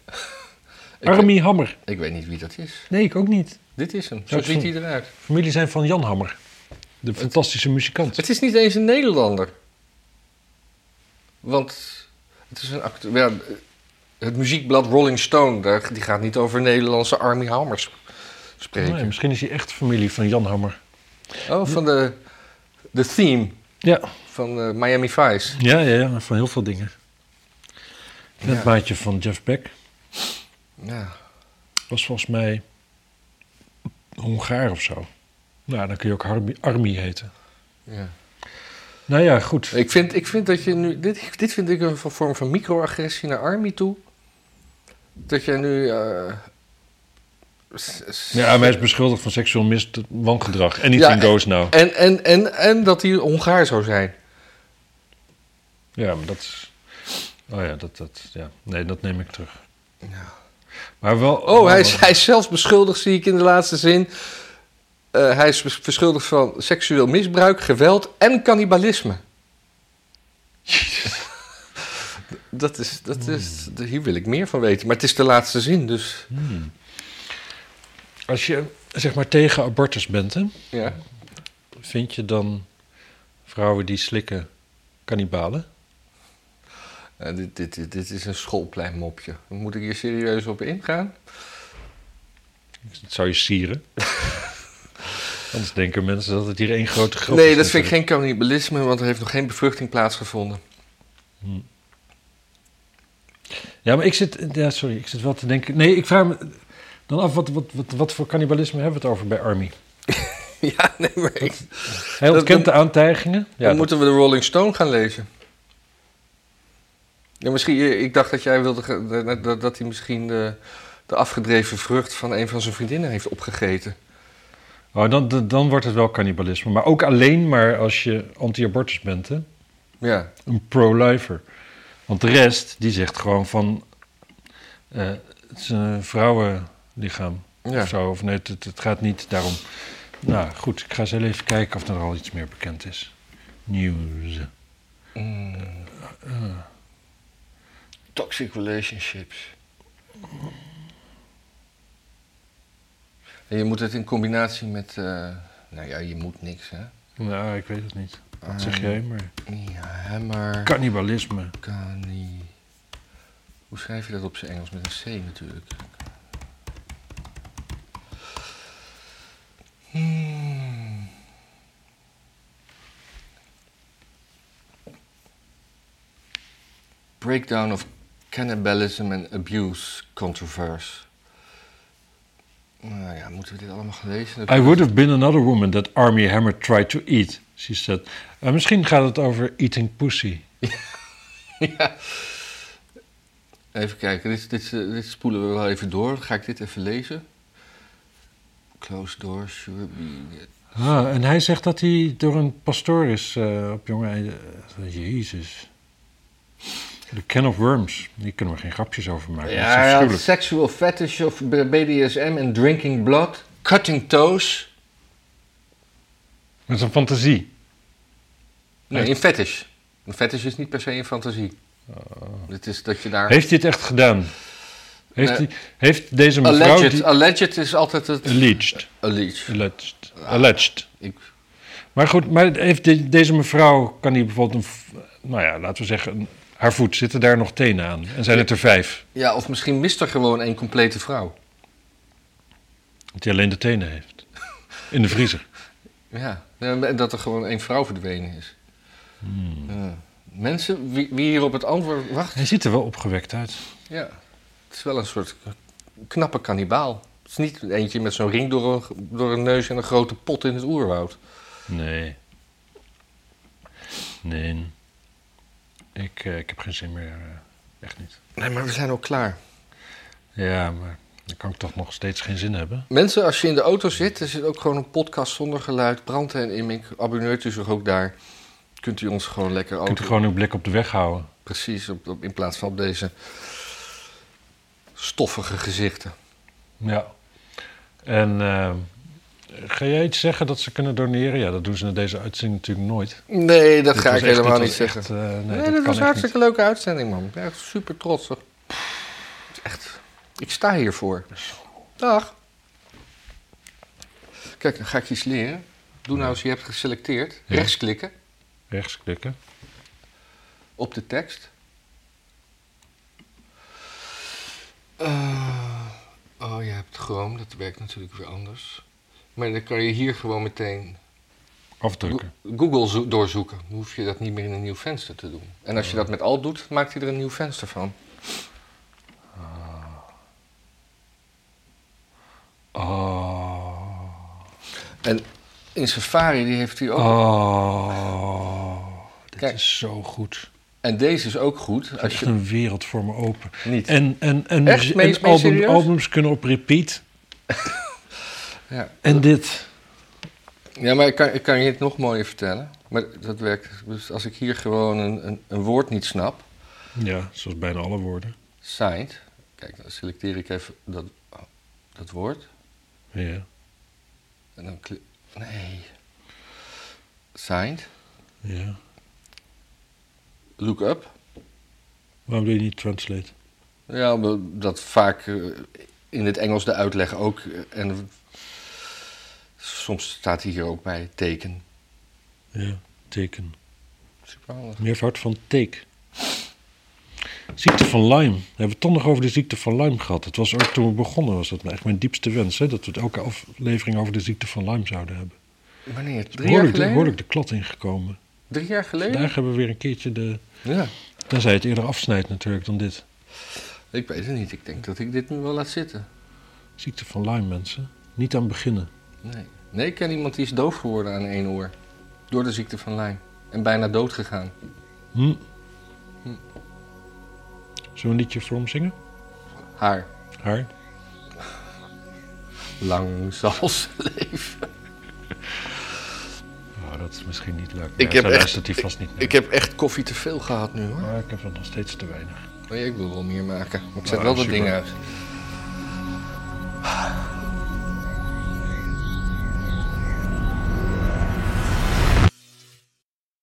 Armie Hammer. ik weet niet wie dat is. Nee, ik ook niet. Dit is hem. Ja, Zo ziet hij eruit. Familie zijn van Jan Hammer. De fantastische muzikant. Het is niet eens een Nederlander. Want het is een acteur. Ja, het muziekblad Rolling Stone, daar, die gaat niet over Nederlandse Army Hammers spreken. Nee, misschien is hij echt familie van Jan Hammer. Oh, van de, de theme Ja. van eh, Miami Vice. Ja, ja, ja, van heel veel dingen. En het Ja. maatje van Jeff Beck Ja. was volgens mij Hongaar of zo. Nou, dan kun je ook Armie, Armie heten. ja. Nou ja, goed. Ik, vind, ik vind dat je nu. Dit, dit vind ik een vorm van microagressie naar Army toe. Dat jij nu. eh, Ja, maar hij is beschuldigd van seksueel mis wangedrag. Anything Ja, goes now. en, en, en, en dat hij Hongaar zou zijn. Ja, maar dat is... Oh ja, dat, dat, ja. Nee, dat neem ik terug. Ja. Maar wel... Oh, hij is, hij is zelfs beschuldigd, zie ik in de laatste zin. Eh, hij is beschuldigd van seksueel misbruik, geweld en cannibalisme. dat is, dat is, hier wil ik meer van weten. Maar het is de laatste zin, dus Hmm. Als je, zeg maar, tegen abortus bent, hè, ja. vind je dan vrouwen die slikken kannibalen? Eh, dit, dit, dit, dit is een schoolpleinmopje. Moet ik hier serieus op ingaan? Dat zou je sieren. Anders denken mensen dat het hier één grote grap nee, is. dat vind ik geen cannibalisme, want er heeft nog geen bevruchting plaatsgevonden. Ja, maar ik zit... Ja, sorry, ik zit wel te denken... Nee, ik vraag me dan af, wat, wat, wat, wat voor cannibalisme hebben we het over bij Army? ja, nee, maar ik, Hij ontkent de aantijgingen. Ja, dan dat- moeten we de Rolling Stone gaan lezen. Ja, misschien, eh, ik dacht dat jij wilde dat, dat hij misschien de, de afgedreven vrucht van een van zijn vriendinnen heeft opgegeten. Oh, dan, dan, wordt het wel cannibalisme. Maar ook alleen maar als je anti-abortus bent, hè? Ja, Een pro-lifer. Want de rest, die zegt gewoon van... eh, het is een vrouwenlichaam ja. of zo. Of nee, het, het gaat niet daarom... Nou, goed. Ik ga eens even kijken of er al iets meer bekend is. Nieuws. Mm. Toxic relationships. En je moet het in combinatie met. eh, nou ja, je moet niks, hè? Nou, ik weet het niet. Wat Ah. zeg jij? Maar... Ja, hammer. Cannibalisme. Cani. Hoe schrijf je dat op zijn Engels? Met een C natuurlijk. Hmm. Breakdown of cannibalism and abuse controversy. Nou ja, moeten we dit allemaal gaan lezen? I would have been another woman that Army Hammer tried to eat, she said. Eh, misschien gaat het over eating pussy. ja. Even kijken, dit, dit, eh, dit spoelen we wel even door. Ga ik dit even lezen. Close door, sure be... Ah, en hij zegt dat hij door een pastoor is eh, op jonge... eh, Jezus. The can of worms. Hier kunnen we geen grapjes over maken. dat is Ja, sexual fetish of BDSM and drinking blood, cutting toes. Dat is een fantasie. Nee, in fetish. Een fetish is niet per se een fantasie. Het is dat je daar... Heeft hij het echt gedaan? Heeft, heeft deze mevrouw... alleged. die- Alleged is altijd het... Alleged. Alleged. Alleged. Alleged. Ik, Maar goed, maar heeft de- deze mevrouw... Kan die bijvoorbeeld een... Nou ja, laten we zeggen... een- haar voet, zitten daar nog tenen aan? En zijn het er vijf? ja, of misschien mist er gewoon een complete vrouw. Dat hij alleen de tenen heeft. In de vriezer. Ja, en dat er gewoon één vrouw verdwenen is. Hmm. Ja. Mensen, wie, wie hier op het antwoord wacht, Hij ziet er wel opgewekt uit. ja. Het is wel een soort knappe kannibaal. Het is niet eentje met zo'n ring door een, door een neus en een grote pot in het oerwoud. Nee. Nee. Ik, eh, ik heb geen zin meer. eh, echt niet. Nee, maar we zijn ook klaar. Ja, maar dan kan ik toch nog steeds geen zin hebben. Mensen, als je in de auto zit, er zit ook gewoon een podcast zonder geluid. Brand en Immink, abonneert u zich ook daar. Kunt u ons gewoon lekker auto... Kunt u gewoon uw blik op de weg houden. Precies, op, op- in plaats van op deze stoffige gezichten. Ja. En eh, ga jij iets zeggen dat ze kunnen doneren? Ja, dat doen ze in deze uitzending natuurlijk nooit. Nee, dat Dit ga ik echt- helemaal niet zeggen. echt, eh, nee, nee, dat dat was een echt hartstikke leuke uitzending, man. Ik ben echt super trots. op. Het is Echt, ik sta hiervoor. Dag. Kijk, dan ga ik iets leren. Doe nou als je hebt geselecteerd. Ja. Rechtsklikken niet. Rechtsklikken. op de tekst. Eh, oh, je hebt Chrome. Dat werkt natuurlijk weer anders. Maar dan kan je hier gewoon meteen Afdrukken. Go- Google zo- doorzoeken. Dan hoef je dat niet meer in een nieuw venster te doen. En als je dat met Alt doet, maakt hij er een nieuw venster van. Oh. En in Safari die heeft hij ook. Oh. Dit Kijk. is zo goed. En deze is ook goed. Als je een wereld voor me open. niet. En, en, en, Echt? album, albums kunnen op repeat. Ja. En dit. ja, maar ik kan, ik kan je het nog mooier vertellen. Maar dat werkt. Dus als ik hier gewoon een, een, een woord niet snap. Ja, zoals bijna alle woorden. Signed. Kijk, dan selecteer ik even dat, dat woord. Ja. En dan klik. Nee. Signed. ja. Look up. Waarom doe je niet translate? Ja, omdat dat vaak eh, in het Engels de uitleg ook. eh, en soms staat hij hier ook bij teken. Ja, teken. Superhandig. Meervoud van take. Ziekte van Lyme. We hebben het toch nog over de ziekte van Lyme gehad. Het was ook toen we begonnen, was dat echt mijn diepste wens. Hè? Dat we het elke aflevering over de ziekte van Lyme zouden hebben. Wanneer? Drie jaar geleden? behoorlijk de klad ingekomen. Drie jaar geleden? Vandaag hebben we weer een keertje de... Ja. Tenzij het eerder afsnijdt natuurlijk dan dit. Ik weet het niet. Ik denk dat ik dit nu wel laat zitten. Ziekte van Lyme, mensen. Niet aan beginnen. Nee. Nee, ik ken iemand die is doof geworden aan één oor. Door de ziekte van Lyme. En bijna dood gegaan. Hm. Hm. Een liedje voor hem zingen? Haar. Haar? Lang zal ze leven. Oh, dat is misschien niet leuk. Ik heb echt- die vast niet. Ik heb echt koffie te veel gehad nu hoor. Maar ik heb er nog steeds te weinig. Nee, ik wil wel meer maken. Maar ik zet Nou, wel dat ding uit.